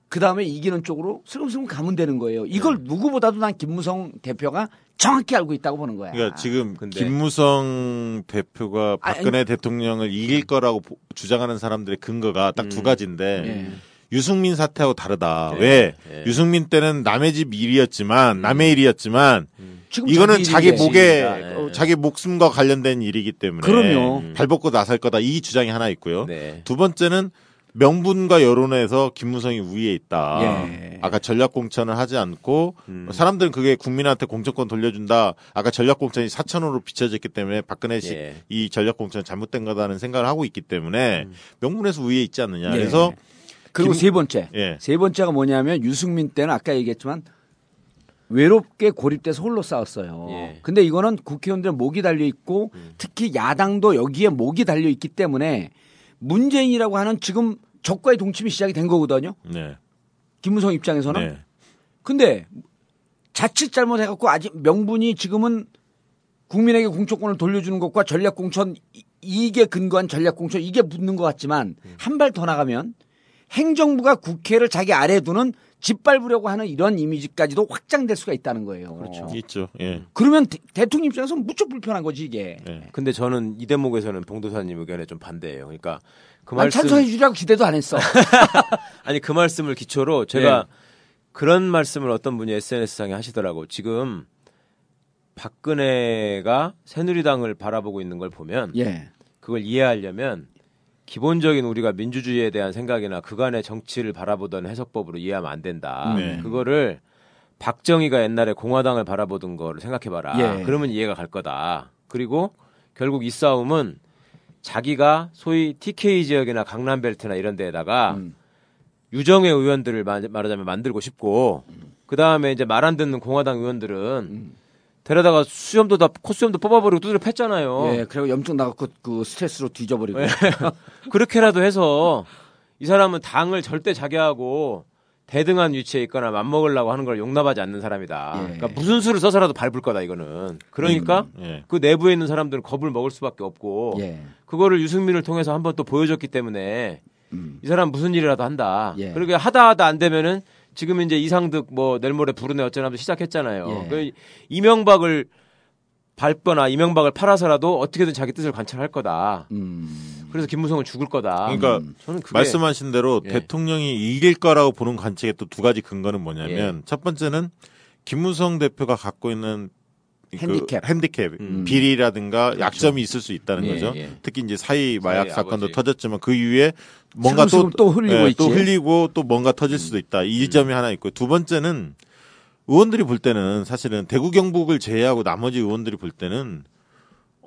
그 다음에 이기는 쪽으로 슬금슬금 가면 되는 거예요. 이걸 네. 누구보다도 난 김무성 대표가 정확히 알고 있다고 보는 거야. 그러니까 지금 근데- 김무성 대표가 아, 박근혜 대통령을 이길 거라고 보- 주장하는 사람들의 근거가 딱두 음. 가지인데 예. 유승민 사태하고 다르다. 네. 왜? 네. 유승민 때는 남의 집 일이었지만 남의 일이었지만 지금 이거는 자기. 목에 네. 어, 자기 목숨과 관련된 일이기 때문에 그럼요. 발 벗고 나설 거다 이 주장이 하나 있고요. 네. 두 번째는 명분과 여론에서 김무성이 우위에 있다. 예. 아까 전략 공천을 하지 않고 음. 사람들은 그게 국민한테 공천권 돌려준다. 아까 전략 공천이 사천으로 비춰졌기 때문에 박근혜 씨 예. 이 전략 공천 잘못된 거다는 생각을 하고 있기 때문에 명분에서 우위에 있지 않느냐. 예. 그래서 그리고 김- 세 번째. 예. 세 번째가 뭐냐면 유승민 때는 아까 얘기했지만 외롭게 고립돼서 홀로 싸웠어요. 예. 근데 이거는 국회의원들은 목이 달려 있고 특히 야당도 여기에 목이 달려 있기 때문에 문재인이라고 하는 지금 적과의 동침이 시작이 된 거거든요. 네. 김무성 입장에서는. 네. 근데 자칫 잘못해갖고 아직 명분이 지금은 국민에게 공천권을 돌려주는 것과 전략공천 이- 이게 근거한 전략공천 이게 붙는 것 같지만 한 발 더 나가면 행정부가 국회를 자기 아래에 두는 짓밟으려고 하는 이런 이미지까지도 확장될 수가 있다는 거예요. 그렇죠. 있죠. 예. 그러면 대, 대통령 입장에서 무척 불편한 거지 이게. 예. 근데 저는 이 대목에서는 봉도사님 의견에 좀 반대예요. 그러니까 그난 말씀 찬성해 주리라고 기대도 안 했어. 아니 그 말씀을 기초로 제가 네. 그런 말씀을 어떤 분이 SNS상에 하시더라고. 지금 박근혜가 새누리당을 바라보고 있는 걸 보면 예. 그걸 이해하려면 기본적인 우리가 민주주의에 대한 생각이나 그간의 정치를 바라보던 해석법으로 이해하면 안 된다. 네. 그거를 박정희가 옛날에 공화당을 바라보던 거를 생각해봐라. 예. 그러면 이해가 갈 거다. 그리고 결국 이 싸움은 자기가 소위 TK 지역이나 강남벨트나 이런 데에다가 음. 유정의 의원들을 마- 말하자면 만들고 싶고 그 다음에 이제 말 안 듣는 공화당 의원들은 음. 데려다가 수염도 다 코수염도 뽑아버리고 두드려 팼잖아요. 예. 그리고 염증 나갖고 그 스트레스로 뒤져버리고. 네. 그렇게라도 해서 이 사람은 당을 절대 자기하고 대등한 위치에 있거나 맞먹으려고 하는 걸 용납하지 않는 사람이다. 예. 그러니까 무슨 수를 써서라도 밟을 거다 이거는. 그러니까 예. 그 내부에 있는 사람들은 겁을 먹을 수밖에 없고 예. 그거를 유승민을 통해서 한번 또 보여줬기 때문에 음. 이 사람 무슨 일이라도 한다. 예. 그러게 하다 하다 안 되면은 지금 이제 이상득 뭐 내일 모레 부르네 어쩌나 하면서 시작했잖아요. 예. 그 이명박을 밟거나 이명박을 팔아서라도 어떻게든 자기 뜻을 관철할 거다. 음. 그래서 김무성은 죽을 거다. 그러니까 저는 그게 말씀하신 대로 예. 대통령이 이길 거라고 보는 관측의 또 두 가지 근거는 뭐냐면 예. 첫 번째는 김무성 대표가 갖고 있는 그 핸디캡. 핸디캡, 음. 비리라든가 약점이 있을 수 있다는 예, 거죠. 예. 특히 이제 사이 마약 사이 사건도 아버지. 터졌지만 그 이후에 뭔가 또, 또 흘리고 예. 또 흘리고 또 뭔가 터질 수도 있다. 이 점이 하나 있고 두 번째는 의원들이 볼 때는 사실은 대구 경북을 제외하고 나머지 의원들이 볼 때는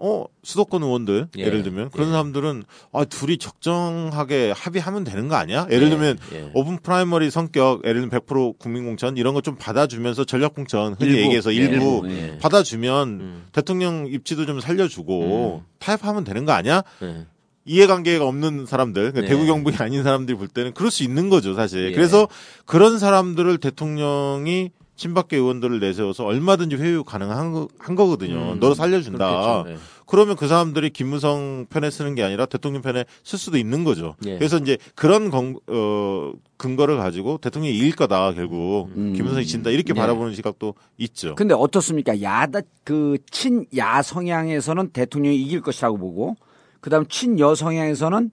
어 수도권 의원들 예. 예. 를 들면 그런 예. 사람들은 아 둘이 적정하게 합의하면 되는 거 아니야? 예를 예, 들면 예. 오픈 프라이머리 성격 예를 들면 100% 국민 공천 이런 거 좀 받아주면서 전략 공천 흔히 일부. 얘기해서 예, 일부 일부, 예. 받아주면 음. 대통령 입지도 좀 살려주고 타협하면 되는 거 아니야? 예. 이해관계가 없는 사람들, 그러니까 네. 대구 경북이 아닌 사람들이 볼 때는 그럴 수 있는 거죠, 사실. 예. 그래서 그런 사람들을 대통령이 친박계 의원들을 내세워서 얼마든지 회유 가능한 거, 한 거거든요. 음, 너 살려준다. 그렇겠죠. 그러면 그 사람들이 김무성 편에 쓰는 게 아니라 대통령 편에 쓸 수도 있는 거죠. 예. 그래서 이제 그런 건, 어, 근거를 가지고 대통령이 이길 거다, 결국. 음. 김무성이 진다. 이렇게 네. 바라보는 시각도 있죠. 근데 어떻습니까? 야다 그 친야 성향에서는 대통령이 이길 것이라고 보고 그다음 친여 성향에서는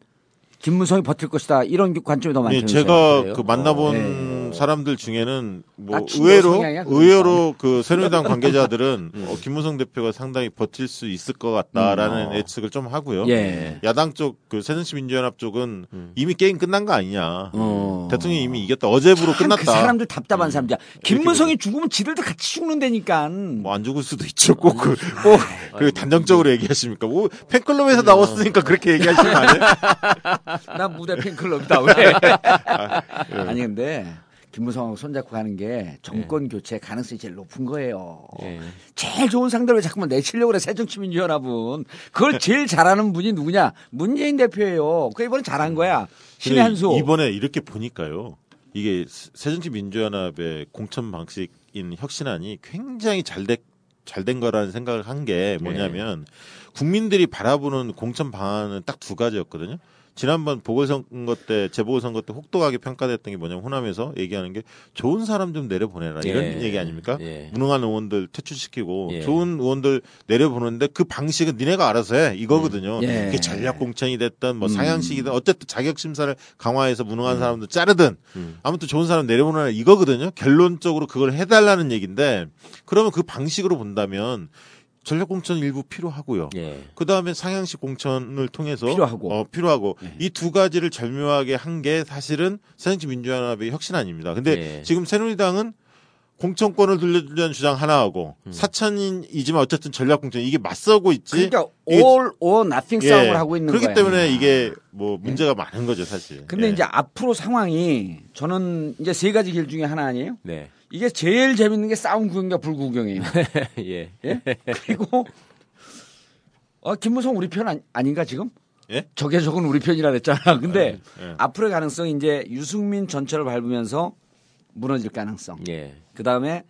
김무성이 버틸 것이다 이런 관점이 더 예, 많다면서요. 제가? 그 만나본 어, 사람들 중에는 뭐 아, 의외로 성향이야. 의외로 그 새누리당 관계자들은 음. 어, 김무성 대표가 상당히 버틸 수 있을 것 같다라는 음, 어. 예측을 좀 하고요. 예. 야당 쪽그 새정치민주연합 쪽은 이미 게임 끝난 거 아니냐. 어. 대통령이 이미 이겼다. 어제부로 참 끝났다. 그 사람들 답답한 사람들이야. 김무성이 죽으면 지들도 같이 죽는다니까. 뭐 안 죽을 수도 있죠. 꼭 그, 꼭, 그 단정적으로 얘기하십니까? 뭐 팬클럽에서 나왔으니까 그렇게 얘기하시는 거 아니에요? 나 무대 팬클럽이다 왜? 예. 아니 근데 김무성하고 손잡고 가는 게 정권 교체 가능성이 제일 높은 거예요. 예. 제일 좋은 상대를 왜 자꾸만 내치려고 그래 새정치민주연합은 그걸 제일 잘하는 분이 누구냐 문재인 대표예요. 그 이번에 잘한 거야 신의 한 수. 이번에 이렇게 보니까요. 이게 새정치민주연합의 공천 방식인 혁신안이 굉장히 잘된 잘된 거라는 생각을 한 게 뭐냐면 국민들이 바라보는 공천 방안은 딱 두 가지였거든요. 지난번 보궐선거 때 재보궐선거 때 혹독하게 평가됐던 게 뭐냐면 호남에서 얘기하는 게 좋은 사람 좀 내려보내라 이런 예. 얘기 아닙니까? 예. 무능한 의원들 퇴출시키고 예. 좋은 의원들 내려보는데 그 방식은 니네가 알아서 해 이거거든요. 예. 그게 전략 공천이 됐든 뭐 음. 상향식이든 어쨌든 자격 심사를 강화해서 무능한 사람들 자르든 음. 아무튼 좋은 사람 내려보내라 이거거든요. 결론적으로 그걸 해달라는 얘기인데 그러면 그 방식으로 본다면 전략 공천 일부 필요하고요. 예. 그 다음에 상향식 공천을 통해서 필요하고. 어, 필요하고 예. 이두 가지를 절묘하게 한 게 사실은 새정치 민주연합의 혁신안입니다. 근데 예. 지금 새누리당은 공천권을 돌려주려는 주장 하나하고 음. 사천이지만 어쨌든 전략 공천 이게 맞서고 있지. 그러니까 이게- all or nothing 예. 싸움을 하고 있는 그렇기 거야. 때문에 이게 뭐 문제가 많은 거죠 사실. 근데 예. 이제 앞으로 상황이 저는 이제 세 가지 길 중에 하나 아니에요? 네. 이게 제일 재밌는 게 싸움 구경과 불구경이에요. 예. 예? 그리고 어 김무성 우리 편 아니, 아닌가 지금? 예? 적의 적은 우리 편이라 그랬잖아. 근데 예. 앞으로의 가능성이 이제 유승민 전철을 밟으면서 무너질 가능성. 예. 그 다음에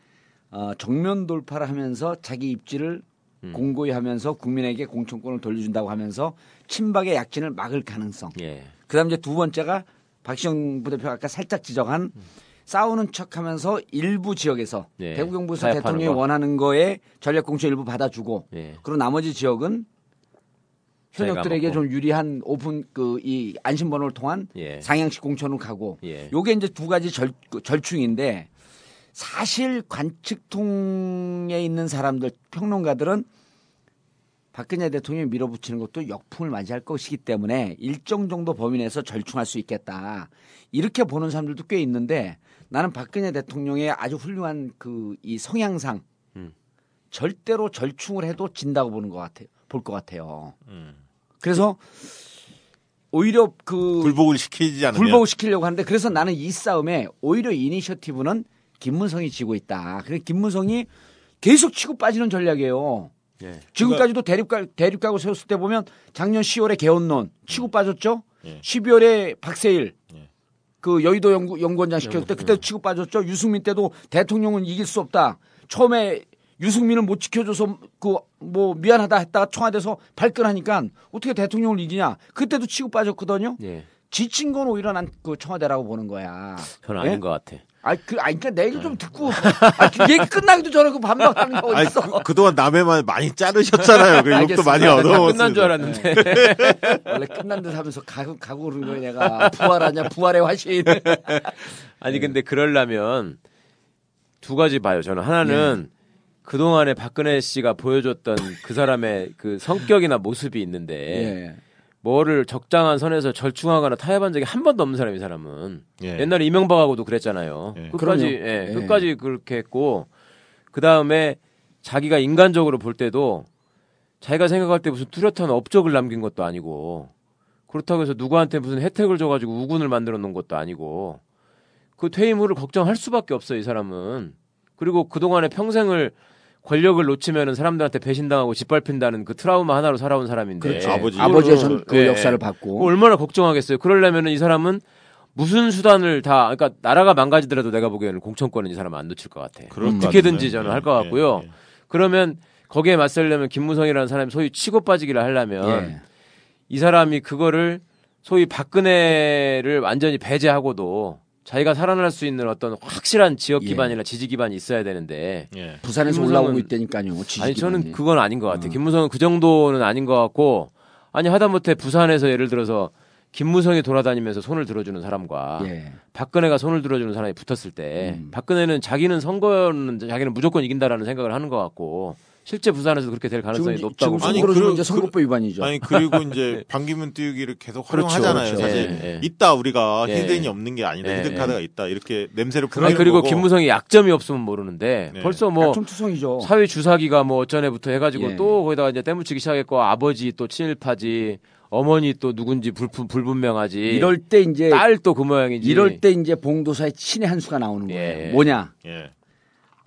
어, 정면 돌파를 하면서 자기 입지를 음. 공고히 하면서 국민에게 공천권을 돌려준다고 하면서 친박의 약진을 막을 가능성. 예. 그다음 이제 두 번째가 박시영 부대표가 아까 살짝 지적한 싸우는 척하면서 일부 지역에서 예, 대구 경북에서 대통령이 거. 원하는 거에 전략 공천 일부 받아주고 예. 그리고 나머지 지역은 현역들에게. 좀 유리한 오픈 그 이 안심 번호를 통한 예. 상향식 공천을 가고 예. 요게 이제 두 가지 절, 그 절충인데 사실 관측통에 있는 사람들 평론가들은 박근혜 대통령이 밀어붙이는 것도 역풍을 맞이할 것이기 때문에 일정 정도 범위 내에서 절충할 수 있겠다 이렇게 보는 사람들도 꽤 있는데 나는 박근혜 대통령의 아주 훌륭한 그 이 성향상 음. 절대로 절충을 해도 진다고 보는 것 같아요 볼 것 같아요 음. 그래서 오히려 그 굴복을 시키지 않으면 불복을 시키려고 하는데 그래서 나는 이 싸움에 오히려 이니셔티브는 김문성이 지고 있다. 그래 김문성이 계속 치고 빠지는 전략이에요. 예. 지금까지도 대립각 대립각을 세웠을 때 보면 작년 10월에 개헌론 치고 빠졌죠. 예. 12월에 박세일 예. 그 여의도 연구, 연구원장 시켰을 때 그때 치고 빠졌죠. 유승민 때도 대통령은 이길 수 없다. 처음에 유승민을 못 지켜줘서 그 뭐 미안하다 했다가 청와대에서 발끈하니까 어떻게 대통령을 이기냐. 그때도 치고 빠졌거든요. 예. 지친 건 오히려 난 그 청와대라고 보는 거야. 예? 아닌 것 같아. 아, 그, 아, 그러니까 내 얘기 좀 듣고, 아, 그 얘기 끝나기도 전에 그 반박 하는 거 아니, 어딨어? 그, 그동안 남의 말 많이 자르셨잖아요. 그 욕도. 많이 다 얻어. 끝난 줄 알았는데. 원래 끝난 듯 하면서 가고 그러는 거야, 내가. 부활하냐, 부활의 화신. 아니 근데 그러려면 두 가지 봐요. 저는 하나는 그동안에 박근혜 씨가 보여줬던 그 사람의 그 성격이나 모습이 있는데 예. 뭐를 적당한 선에서 절충하거나 타협한 적이 한 번도 없는 사람이 이 사람은 예. 옛날에 이명박하고도 그랬잖아요. 예. 끝까지. 예, 예. 끝까지 그렇게 했고 그 다음에 자기가 인간적으로 볼 때도 자기가 생각할 때 무슨 뚜렷한 업적을 남긴 것도 아니고 그렇다고 해서 누구한테 무슨 혜택을 줘가지고 우군을 만들어 놓은 것도 아니고 그 퇴임 후를 걱정할 수밖에 없어요 이 사람은 그리고 그 동안에 평생을 권력을 놓치면은 사람들한테 배신당하고 짓밟힌다는 그 트라우마 하나로 살아온 사람인데 그렇죠. 아버지. 아버지의 전, 그 예, 역사를 예. 받고. 얼마나 걱정하겠어요. 그러려면은 이 사람은 무슨 수단을 다, 그러니까 나라가 망가지더라도 내가 보기에는 공천권은 이 사람은 안 놓칠 것 같아. 어떻게든지. 저는 예, 할것 같고요. 예, 예. 그러면 거기에 맞서려면 김무성이라는 사람이 소위 치고 빠지기를 하려면 예. 이 사람이 그거를 소위 박근혜를 완전히 배제하고도 자기가 살아날 수 있는 어떤 확실한 지역 예. 기반이나 지지 기반이 있어야 되는데 예. 부산에서 김무성은- 올라오고 있다니까요. 지지 아니 저는 기반이. 그건 아닌 것 어. 같아요. 김무성은 그 정도는 아닌 것 같고 아니 하다못해 부산에서 예를 들어서 김무성이 돌아다니면서 손을 들어주는 사람과 예. 박근혜가 손을 들어주는 사람이 붙었을 때 음. 박근혜는 자기는 선거는 자기는 무조건 이긴다라는 생각을 하는 것 같고 실제 부산에서 그렇게 될 가능성이 지금, 높다고 지금 아니, 선거로 주면 그- 이제 선거법 위반이죠. 아니 그리고 이제 반기문 띄우기를 계속 그렇죠, 활용하잖아요. 그렇죠. 사실 예, 예. 있다 우리가 예. 히든이 없는 게 아니다. 예, 히든 예. 카드가 있다. 이렇게 냄새를 아니, 풍기는 그리고 거고. 김무성이 약점이 없으면 모르는데 네. 벌써 뭐 약점투성이죠. 사회 주사기가 뭐 어쩌네부터 해가지고 예. 또 거기다가 이제 때묻히기 시작했고 아버지 또 친일파지 어머니 또 누군지 불, 불분명하지 이럴 때 이제 딸 또 그 모양이지 이럴 때 이제 봉도사의 친의 한 수가 나오는 거예요. 예. 뭐냐?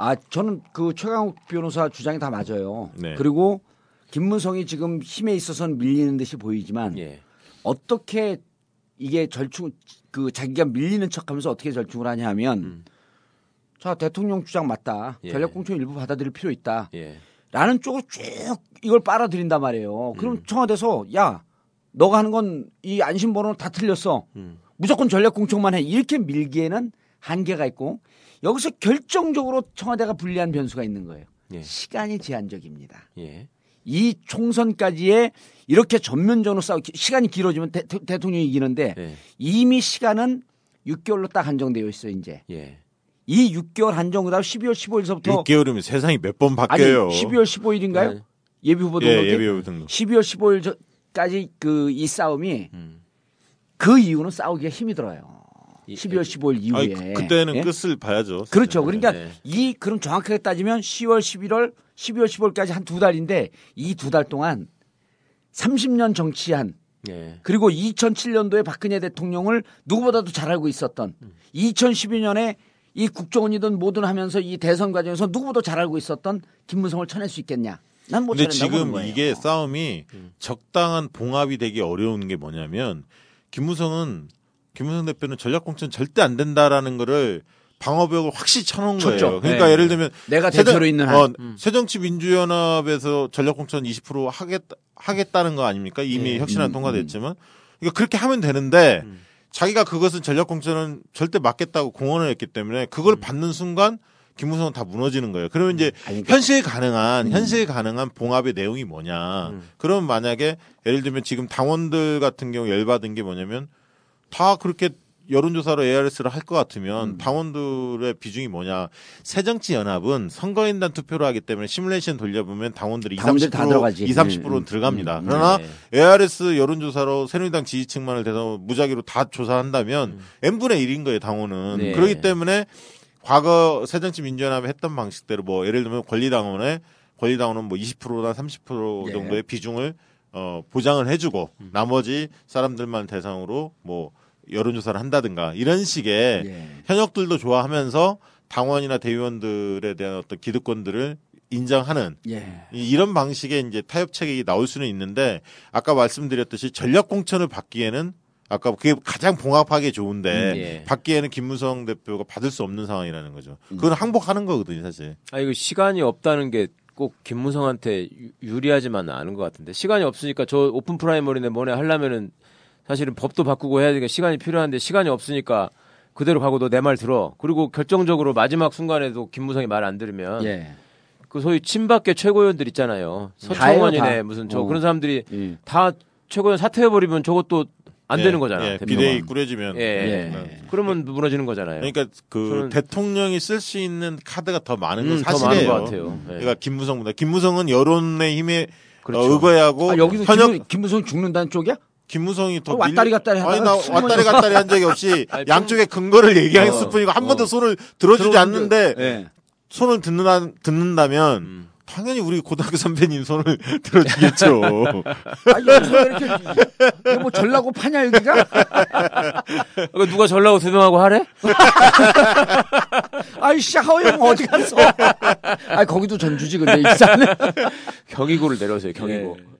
예. 아 저는 그 최강욱 변호사 주장이 다 맞아요. 네. 그리고 김무성이 지금 힘에 있어서는 밀리는 듯이 보이지만 예. 어떻게 이게 절충 그 자기가 밀리는 척하면서 어떻게 절충을 하냐 하면 음. 자 대통령 주장 맞다. 예. 전략공천 일부 받아들일 필요 있다. 예. 라는 쪽으로 쭉 이걸 빨아들인단 말이에요. 그럼 청와대에서 야 너가 하는 건 이 안심번호는 다 틀렸어. 음. 무조건 전략 공천만 해. 이렇게 밀기에는 한계가 있고 여기서 결정적으로 청와대가 불리한 변수가 있는 거예요. 예. 시간이 제한적입니다. 예. 이 총선까지의 이렇게 전면전으로 싸우 시간이 길어지면 대, 통령이 이기는데 예. 이미 시간은 6개월로 딱 한정되어 있어요, 이제. 예. 이 6개월 한정 그다음 12월 15일서부터 6개월이면 세상이 몇번 아니 바뀌어요. 12월 15일인가요? 네. 예비 후보 예, 등록이 예비 후보 등록. 12월 15일까지 그 이 싸움이 음. 그 이유는 싸우기가 힘이 들어요. 이- 12월 15일 이후에. 아니, 그, 그때는 예? 끝을 봐야죠. 그렇죠. 그러니까 네. 이 그럼 정확하게 따지면 10월 11월 12월 15일까지 한 두 달인데 이 두 달 동안 30년 정치한 예. 그리고 2007년도에 박근혜 대통령을 누구보다도 잘 알고 있었던 음. 2012년에 이 국정원이든 뭐든 하면서 이 대선 과정에서 누구보다 잘 알고 있었던 김무성을 쳐낼 수 있겠냐? 난못 근데 지금. 이게 싸움이 적당한 봉합이 되기 어려운 게 뭐냐면 김무성은 김무성 대표는 전략 공천 절대 안 된다라는 거를 방어벽을 확실히 쳐놓은 쳤죠. 거예요. 그러니까 네. 예를 들면 내가 대표로 있는 한 어, 새정치민주연합에서 전략 공천 20% 하겠다 하겠다는 거 아닙니까? 이미 네. 혁신안 음, 통과됐지만 그러니까 그렇게 하면 되는데 음. 자기가 그것은 전략 공천은 절대 맞겠다고 공언을 했기 때문에 그걸 음. 받는 순간 김무성은 다 무너지는 거예요. 그러면 이제 아니, 그러니까 현실 가능한 현실 가능한 봉합의 내용이 뭐냐? 음. 그럼 만약에 예를 들면 지금 당원들 같은 경우 열받은 게 뭐냐면 다 그렇게 여론조사로 ARS를 할 것 같으면 음. 당원들의 비중이 뭐냐? 새정치연합은 선거인단 투표로 하기 때문에 시뮬레이션 돌려보면 당원들이 20, 당원들 다30% 들어가지. 20, 30%는 음, 음, 들어갑니다. 음, 그러나 네. ARS 여론조사로 새누리당 지지층만을 대상으로 무작위로 다 조사한다면 음. n분의 1인 거예요, 당원은. 네. 그렇기 때문에 과거 새정치 민주연합이 했던 방식대로 뭐 예를 들면 권리당원의 권리당원은 뭐 20%나 30% 예. 정도의 비중을 어 보장을 해주고 나머지 사람들만 대상으로 뭐 여론조사를 한다든가 이런 식의 예. 현역들도 좋아하면서 당원이나 대의원들에 대한 어떤 기득권들을 인정하는 예. 이- 이런 방식의 이제 타협책이 나올 수는 있는데 아까 말씀드렸듯이 전략 공천을 받기에는 아까 그게 가장 봉합하기 좋은데 음, 예. 받기에는 김무성 대표가 받을 수 없는 상황이라는 거죠. 음. 그건 항복하는 거거든요, 사실. 아 이거 시간이 없다는 게 꼭 김무성한테 유- 유리하지만은 않은 것 같은데 시간이 없으니까 저 오픈 프라이머리네 뭐네 하려면은 사실은 법도 바꾸고 해야 되니까 시간이 필요한데 시간이 없으니까 그대로 가고 너 내 말 들어 그리고 결정적으로 마지막 순간에도 김무성이 말 안 들으면 예. 그 소위 친박계 최고위원들 있잖아요 서청원이네 다. 무슨 저 어. 그런 사람들이 예. 다 최고위원 사퇴해버리면 저것도 안 예, 되는 거잖아 예. 비대위 꾸려지면. 예. 예. 그러면 무너지는 거잖아요 그러니까 그 대통령이 쓸 수 있는 카드가 더 많은 건 음, 더 사실이에요. 많은 것 같아요 예. 그러니까 김무성보다 김무성은 여론의 힘에 그렇죠. 어, 의거하고 아, 여기도 현역 김무, 김무성 죽는다는 쪽이야? 김무성이 더 어, 왔다리 갔다리 아니 나. 왔다리 갔다리 한 적이 없이 아니, 양쪽의 근거를 얘기했을 어, 뿐이고 한 번도 어. 손을 들어주지 않는데 예. 손을 듣는다, 듣는다면 음. 당연히 우리 고등학교 선배님 손을 들어주겠죠. 아, 여기서 왜 이렇게 뭐 전라고 파냐 여기가? 그거 누가 전라고 두 명하고 하래? 아이씨 하호영 어디 갔어? 아 거기도 전주지 근데 일산은. 경희고를 내려오세요 경희고 예.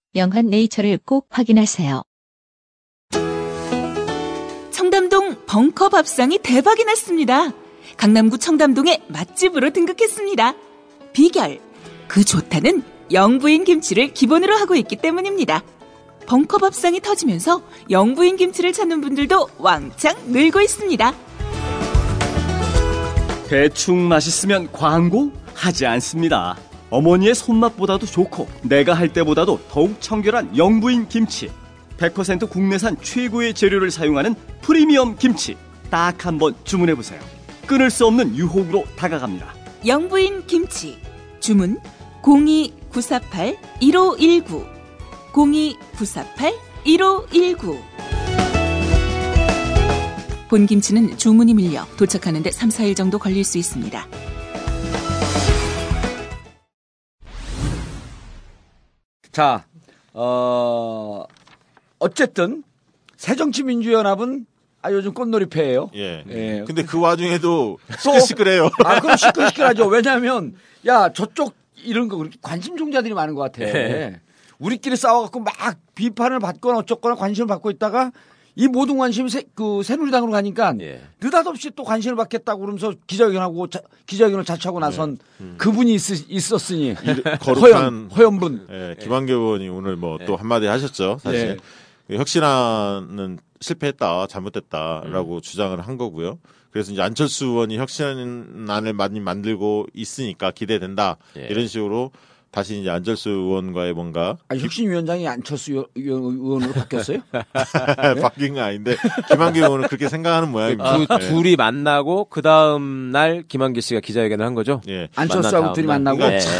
영한 네이처를 꼭 확인하세요. 청담동 벙커 밥상이 대박이 났습니다. 강남구 청담동의 맛집으로 등극했습니다. 비결, 그 좋다는 영부인 김치를 기본으로 하고 있기 때문입니다. 벙커 밥상이 터지면서 영부인 김치를 찾는 분들도 왕창 늘고 있습니다. 대충 맛있으면 광고 하지 않습니다. 어머니의 손맛보다도 좋고 내가 할 때보다도 더욱 청결한 영부인 김치. 100% 국내산 최고의 재료를 사용하는 프리미엄 김치. 딱 한 번 주문해 보세요. 끊을 수 없는 유혹으로 다가갑니다. 영부인 김치 주문 02948-1519 02948-1519 본 김치는 주문이 밀려 도착하는데 3, 4일 정도 걸릴 수 있습니다. 자, 어, 어쨌든 새정치민주연합은 아 요즘 꽃놀이패예요. 예. 예. 근데 그 와중에도 또- 시끌시끌해요. 아, 그럼 시끌시끌하죠. 왜냐하면 야 저쪽 이런 거 그렇게 관심 종자들이 많은 것 같아. 예. 우리끼리 싸워갖고 막 비판을 받거나 어쩌거나 관심을 받고 있다가 이 모든 관심이 새, 그 새누리당으로 가니까 예. 느닷없이 또 관심을 받겠다고 그러면서 기자회견하고 자- 기자회견을 자처하고 나선 그분이 있, 었으니 거룩한- 허연 허연 분 예, 김한교 의원이 오늘 뭐 또 한마디 하셨죠. 사실 그 혁신안은 실패했다, 잘못됐다라고 음. 주장을 한 거고요. 그래서 이제 안철수 의원이 혁신안을 많이 만들고 있으니까 기대된다 예. 이런 식으로 다시 이제 안철수 의원과의 뭔가 아, 혁신위원장이 안철수 의원- 의원으로 바뀌었어요? 바뀐 건 아닌데 김한교 의원은 그렇게 생각하는 모양입니다. 두, 예. 둘이 만나고 그 다음 날 김한길 씨가 기자회견을 한 거죠. 예. 안철수하고 둘이. 만나고 예. 참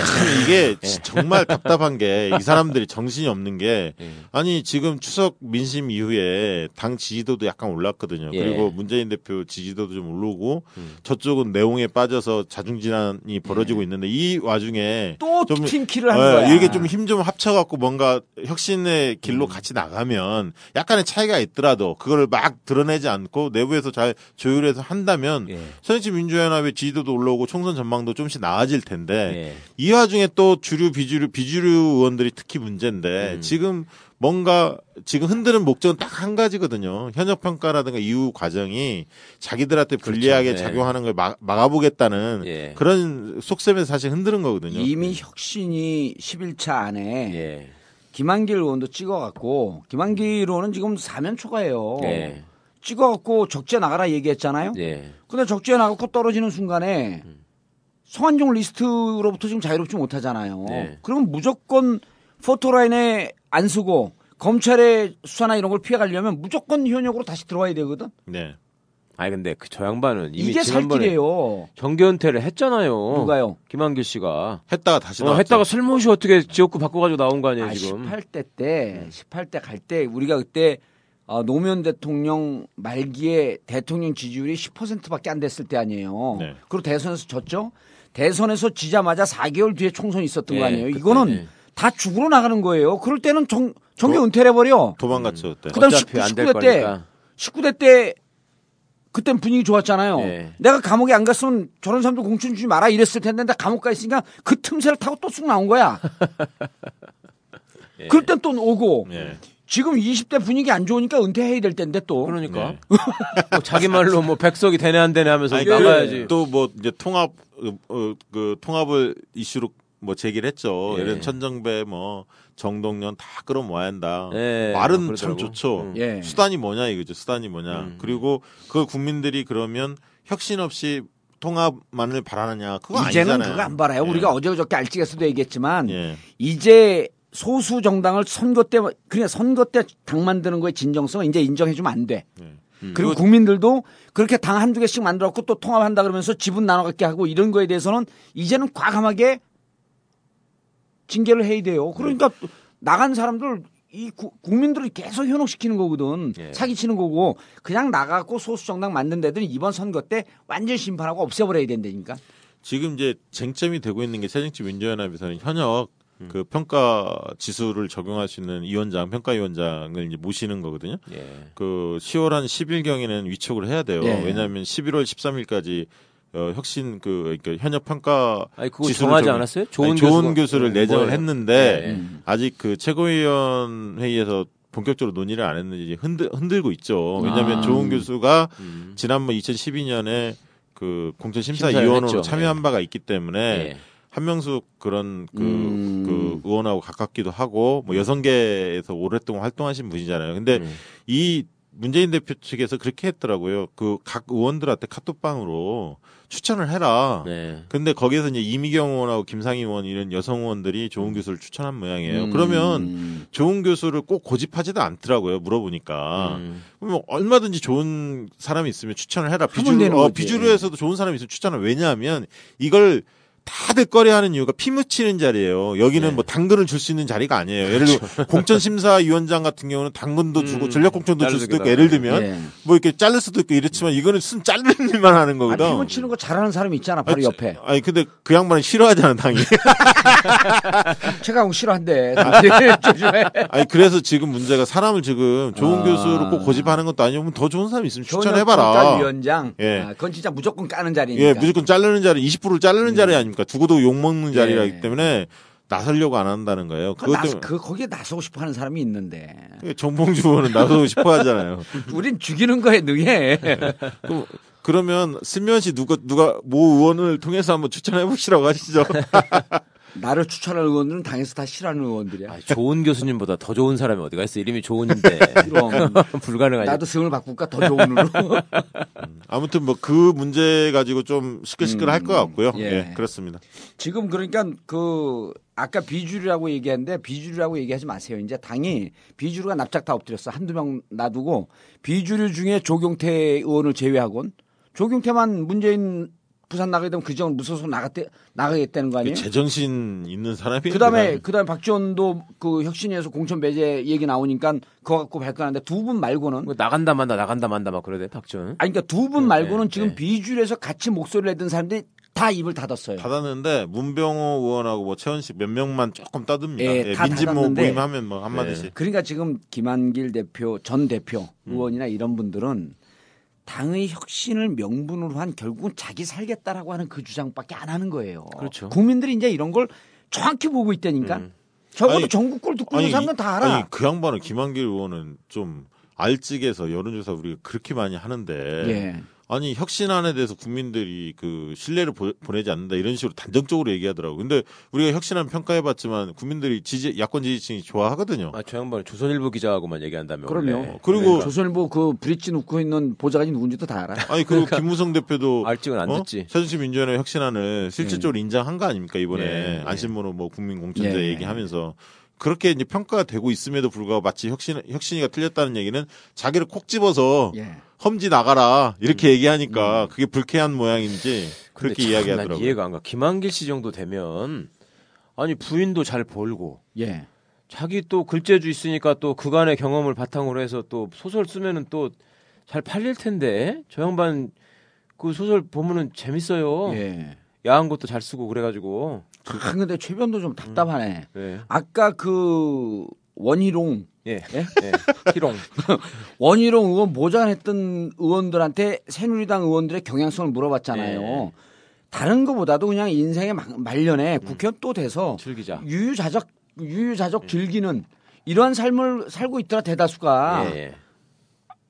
이게 정말 답답한 게 이 사람들이 정신이 없는 게 예. 아니 지금 추석 민심 이후에 당 지지도도 약간 올랐거든요. 예. 그리고 문재인 대표 지지도도 좀 오르고 음. 저쪽은 내용에 빠져서 자중진환이 벌어지고 있는데 이 와중에 또 좀- 팀키를 하는 어, 거야. 이게 좀 힘 좀 합쳐갖고 뭔가 혁신의 음. 길로 같이 나가면 약간의 차이가 있더라도 그거를 막 드러내지 않고 내부에서 잘 조율해서 한다면 예. 선의치 민주연합의 지지도도 올라오고 총선 전망도 좀씩 나아질 텐데 예. 이 와중에 또 주류 비주류 비주류 의원들이 특히 문제인데 음. 지금 뭔가 지금 흔드는 목적은 딱 한 가지거든요. 현역 평가라든가 이후 과정이 자기들한테 불리하게 네. 작용하는 걸 막, 막아보겠다는 예. 그런 속셈에서 사실 흔드는 거거든요. 이미 혁신이 11차 안에 예. 김한길 의원도 찍어갖고 김한길 의원은 지금 사면 초과예요. 예. 찍어갖고 적재 나가라 얘기했잖아요. 예. 근데 적재 나가고 떨어지는 순간에 음. 성한종 리스트로부터 지금 자유롭지 못하잖아요. 네. 그러면 무조건 포토라인에 안 쓰고 검찰의 수사나 이런 걸 피해가려면 무조건 현역으로 다시 들어와야 되거든. 네. 아니 근데 그 저 양반은 이미 이게 살길이에요. 정계 은퇴를 했잖아요. 누가요? 김한길 씨가. 했다가 다시 어, 나왔죠. 했다가 슬며시 어떻게 지역구 바꿔가지고 나온 거 아니에요 아, 지금? 18대 때, 18대 갈 때 우리가 그때 어, 노무현 대통령 말기에 대통령 지지율이 10%밖에 안 됐을 때 아니에요. 네. 그리고 대선에서 졌죠. 대선에서 지자마자 4개월 뒤에 총선이 있었던 거 예, 아니에요. 그때, 이거는 예. 다 죽으러 나가는 거예요. 그럴 때는 정, 정계 도- 은퇴를 해버려. 도망갔죠 그때. 그다음 어차피 19, 안될 19대 때 거니까. 19대 때 그땐 분위기 좋았잖아요. 예. 내가 감옥에 안 갔으면 저런 사람도 공천 주지 마라 이랬을 텐데 나 감옥 가 있으니까 그 틈새를 타고 또 쑥 나온 거야. 예. 그럴 땐 또 오고 예. 지금 20대 분위기 안 좋으니까 은퇴해야 될 텐데 또. 그러니까 네. 뭐 자기 말로 뭐 백석이 되네 안 되네 하면서 아니, 나가야지. 또 뭐 이제 통합 어, 어, 그 통합을 이슈로 뭐 제기를 했죠. 예. 들면 천정배 뭐 정동연 다 끌어모아야 한다. 예, 말은 뭐 참. 좋죠. 음. 예. 수단이 뭐냐 이거죠. 수단이 뭐냐. 음. 그리고 그 국민들이 그러면 혁신 없이 통합만을 바라느냐 그거 이제는 아니잖아요. 그거 안 바라요. 예. 우리가 어제 그저께 알찌개서도 얘기했지만 예. 이제 소수 정당을 선거 때 그냥 선거 때 당 만드는 거에 진정성을 이제 인정해 주면 안 돼. 예. 그리고 국민들도 그렇게 당 한두 개씩 만들었고 또 통합한다 그러면서 지분 나눠 갖게 하고 이런 거에 대해서는 이제는 과감하게 징계를 해야 돼요. 그러니까 나간 사람들 이 구- 국민들을 계속 현혹시키는 거거든. 예. 사기치는 거고 그냥 나가고 소수 정당 만든 데들은 이번 선거 때 완전 심판하고 없애버려야 된다니까. 지금 이제 쟁점이 되고 있는 게 새정치 민주연합에서는 현역 그 평가 지수를 적용할 수 있는 위원장, 평가위원장을 이제 모시는 거거든요. 예. 그 10월 한 10일 경에는 위촉을 해야 돼요. 예. 왜냐하면 11월 13일까지 어, 혁신 그 그러니까 현역 평가 아니 그거 지수를 정하지 적용- 않았어요? 좋은, 좋은, 좋은 교수를 내정을 뭐예요? 했는데 예. 음. 아직 그 최고위원 회의에서 본격적으로 논의를 안 했는지 흔들, 흔들고 있죠. 왜냐하면 아. 좋은 교수가 음. 지난번 2012년에 그 심사위원 공천 심사위원으로 했죠. 참여한 바가 있기 때문에 예. 한명숙 그런 그, 음. 그 의원하고 가깝기도 하고 뭐 여성계에서 오랫동안 활동하신 분이잖아요. 근데 음. 이 문재인 대표 측에서 그렇게 했더라고요. 그 각 의원들한테 카톡방으로 추천을 해라. 네. 근데 거기에서 이제 이미경 의원하고 김상희 의원 이런 여성 의원들이 좋은 교수를 추천한 모양이에요. 음. 그러면 좋은 교수를 꼭 고집하지도 않더라고요. 물어보니까. 음. 그러면 얼마든지 좋은 사람이 있으면 추천을 해라. 비주류, 어. 비주류에서도 좋은 사람이 있으면 추천을 왜냐하면 이걸 다들 꺼려하는 이유가 피 묻히는 자리예요. 여기는 네. 뭐 당근을 줄 수 있는 자리가 아니에요. 예를 들어 공천심사위원장 같은 경우는 당근도 주고 음, 전략공천도 줄 수도 있고 예를 들면 예. 뭐 이렇게 자를 수도 있고 이렇지만 이거는 순 자르는 일만 하는 아, 거거든. 피부 치는 거 잘하는 사람이 있잖아. 바로 아니, 옆에. 아니 근데 그 양반은 싫어하잖아 당이. 최강욱 싫어한대. 아니 그래서 지금 문제가 사람을 지금 좋은 아. 교수로 꼭 고집하는 것도 아니고 더 좋은 사람이 있으면 추천해봐라. 위원장. 예. 아, 그건 진짜 무조건 까는 자리니까. 예, 무조건 자르는 자리, 20%를 자르는 자리 아 닙니까? 두고도 욕 먹는 자리라기 예. 때문에 나서려고 안 한다는 거예요. 그, 그것 나, 때문에 그 거기에 나서고 싶어 하는 사람이 있는데. 정봉주 의원은 나서고 싶어 하잖아요. 우린 죽이는 거에 능해. 그럼 그러면 슬며시 누가 누가 모 의원을 통해서 한번 추천해 보시라고 하시죠. 나를 추천할 의원들은 당에서 다 싫어하는 의원들이야. 아, 좋은 교수님보다 더 좋은 사람이 어디가 있어? 이름이 좋은데 불가능하지. 나도 승을 바꿀까 더 좋은 으로. 아무튼 뭐 그 문제 가지고 좀 시끌시끌할 음, 것 같고요. 예. 예. 그렇습니다. 지금 그러니까 그 아까 비주류라고 얘기했는데 비주류라고 얘기하지 마세요. 이제 당이 비주류가 납작 다 엎드렸어. 한두 명 놔두고 비주류 중에 조경태 의원을 제외하곤 조경태만 문재인 부산 나가게 되면 그 지역은 무소속 나갔대 나가겠다는 거 아니에요? 제정신 있는 사람이 그다음에 그다음에 박지원도 그 혁신위에서 공천 배제 얘기 나오니까 그거 갖고 발끈하는데 두 분 말고는 뭐 나간다 만다 나간다 만다 막 그러대 박지원. 아니 그러니까 두 분 말고는 네, 지금 네. 비주류에서 같이 목소리를 내던 사람들이 다 입을 닫았어요. 받았는데 문병호 의원하고 뭐 최원식 몇 명만 조금 떠듭니다. 예, 예, 다 민진모 닫았는데. 모임하면 뭐 한마디씩. 그러니까 지금 김한길 대표 전 대표 음. 의원이나 이런 분들은 당의 혁신을 명분으로 한 결국은 자기 살겠다라고 하는 그 주장밖에 안 하는 거예요. 그렇죠. 국민들이 이제 이런 걸 정확히 보고 있다니까. 음. 적어도 아니, 전국 걸 듣고 있는 이- 사람은 다 알아. 아니 그 양반은 김한길 의원은 좀 알직에서 여론조사 우리가 그렇게 많이 하는데 예. 아니 혁신안에 대해서 국민들이 그 신뢰를 보, 보내지 않는다 이런 식으로 단정적으로 얘기하더라고. 근데 우리가 혁신안 평가해봤지만 국민들이 지지 야권 지지층이 좋아하거든요. 아, 저 양반은 조선일보 기자하고만 얘기한다며. 그럼요. 원래. 그리고 네. 조선일보 그 브릿지 놓고 있는 보좌관이 누군지도 다 알아. 아니 그리고 김무성 대표도 알직은 안 어? 듣지. 새정치 민주연합 혁신안을 실질적으로 인정한 거 아닙니까 이번에 네. 안심번호 뭐 국민 공천제 네. 얘기하면서 그렇게 이제 평가가 되고 있음에도 불구하고 마치 혁신 혁신이가 틀렸다는 얘기는 자기를 콕 집어서 예. 험지 나가라 이렇게 얘기하니까 그게 불쾌한 모양인지 그렇게 참 이야기하더라고요. 난 이해가 안 가. 김한길 씨 정도 되면 아니 부인도 잘 벌고 예. 자기 또 글재주 있으니까 또 그간의 경험을 바탕으로 해서 또 소설 쓰면은 또 잘 팔릴 텐데 저 양반 그 소설 보면은 재밌어요. 예. 야한 것도 잘 쓰고 그래가지고. 아, 근데 최변도 좀 답답하네. 네. 아까 그 원희룡 예. 예? 예. 희롱. 원희룡 의원 보장했던 의원들한테 새누리당 의원들의 경향성을 물어봤잖아요. 예. 다른 것보다도 그냥 인생의 막- 말년에 국회의원 또 돼서 즐기자. 유유자적 유유자적 즐기는 이러한 삶을 살고 있더라 대다수가 예, 예.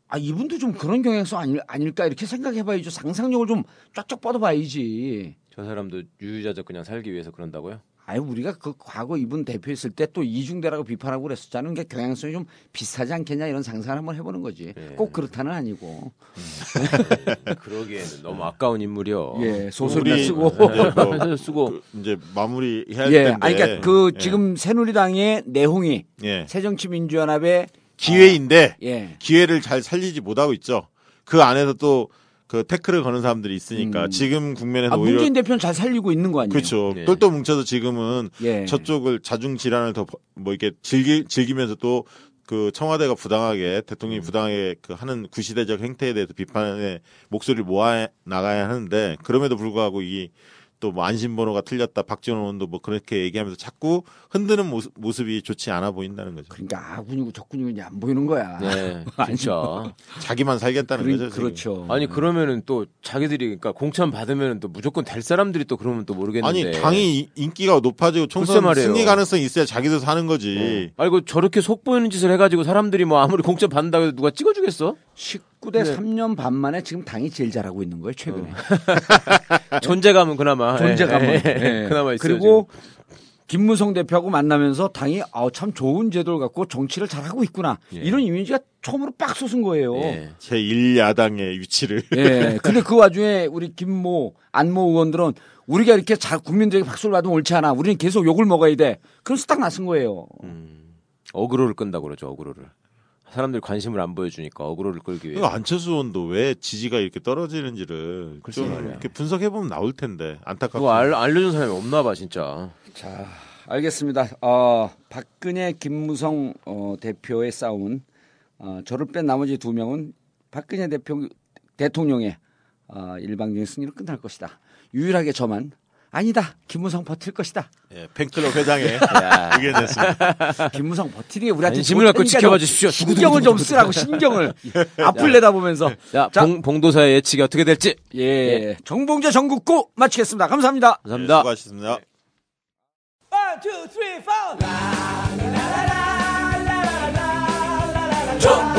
아 이분도 좀 그런 경향성 아닐, 아닐까 이렇게 생각해봐야죠 상상력을 좀 쫙쫙 뻗어봐야지 저 사람도 유유자적 그냥 살기 위해서 그런다고요? 아니 우리가 그 과거 이분 대표했을 때 또 이중대라고 비판하고 그랬었잖아요 그러니까 경향성이 좀 비슷하지 않겠냐 이런 상상을 한번 해보는 거지 예. 꼭 그렇다는 아니고 그러기에는 너무 아까운 인물이요. 예 소설이나 쓰고 이제 뭐 쓰고 그 이제 마무리 해야 할예 텐데. 아니 그러니까 그 예. 지금 새누리당의 내홍이 예. 새정치민주연합의 기회인데 예 기회를 잘 살리지 못하고 있죠. 그 안에서 또 그 태클을 거는 사람들이 있으니까 음. 지금 국면에서 아, 오히려 문재인 대표는 잘 살리고 있는 거 아니에요? 그렇죠. 예. 똘똘 뭉쳐서 지금은 예. 저쪽을 자중 질환을 더 뭐 이렇게 즐기 즐기면서 또 그 청와대가 부당하게 대통령이 음. 부당하게 그 하는 구시대적 행태에 대해서 비판의 목소리를 모아 나가야 하는데 그럼에도 불구하고 이 또 뭐 안심번호가 틀렸다 박지원 의원도 뭐 그렇게 얘기하면서 자꾸 흔드는 모습, 모습이 좋지 않아 보인다는 거죠. 그러니까 아군이고 적군이고 이제 안 보이는 거야. 네, 진짜. 자기만 살겠다는 그러- 거죠. 지금. 그렇죠. 아니 그러면은 또 자기들이 그러니까 공천 받으면은 또 무조건 될 사람들이 또 그러면 또 모르겠는데. 아니 당이 이- 인기가 높아지고 총선. 승리 가능성이 있어야 자기도 사는 거지. 어. 아이고 저렇게 속 보이는 짓을 해가지고 사람들이 뭐 아무리 공천 받는다고 해도 누가 찍어주겠어? 19대 네. 3년 반 만에 지금 당이 제일 잘하고 있는 거예요 최근에. 존재감은 그나마 존재감은. 예, 예, 예. 그나마 있어요. 그리고 김무성 대표하고 만나면서 당이 아, 참 좋은 제도를 갖고 정치를 잘하고 있구나. 예. 이런 이미지가 처음으로 빡 솟은 거예요. 예. 제 1야당의 위치를 예. 근데 그 와중에 우리 김모, 안모 의원들은 우리가 이렇게 잘 국민들에게 박수를 받으면 옳지 않아. 우리는 계속 욕을 먹어야 돼. 그래서 딱 나선 거예요. 어그로를 끈다고 그러죠. 어그로를. 사람들이 관심을 안 보여주니까 어그로를 끌기 위해. 이거 안철수 의원도 왜 지지가 이렇게 떨어지는지를 글쎄 좀 말이야. 이렇게 분석해 보면 나올 텐데 안타깝고 그거 알, 알려준 사람이 없나 봐 진짜. 자, 알겠습니다. 어, 박근혜, 김무성 어, 대표의 싸움은 어, 저를 뺀 나머지 두 명은 박근혜 대표 대통령의 어, 일방적인 승리로 끝날 것이다. 유일하게 저만 아니다. 김무성 버틸 것이다. 예, 팬클럽 회장에 야. 의견냈습니다. 김무성 버티는 게 우리한테 관심을 갖고 지켜봐 좀 주십시오. 신경을 좀 쓰라고 신경을 앞을 내다보면서 야, 자. 봉, 봉도사의 예측이 어떻게 될지. 예, 정봉재 전국구 마치겠습니다. 감사합니다. 예, 감사합니다. 수고하셨습니다. 쭉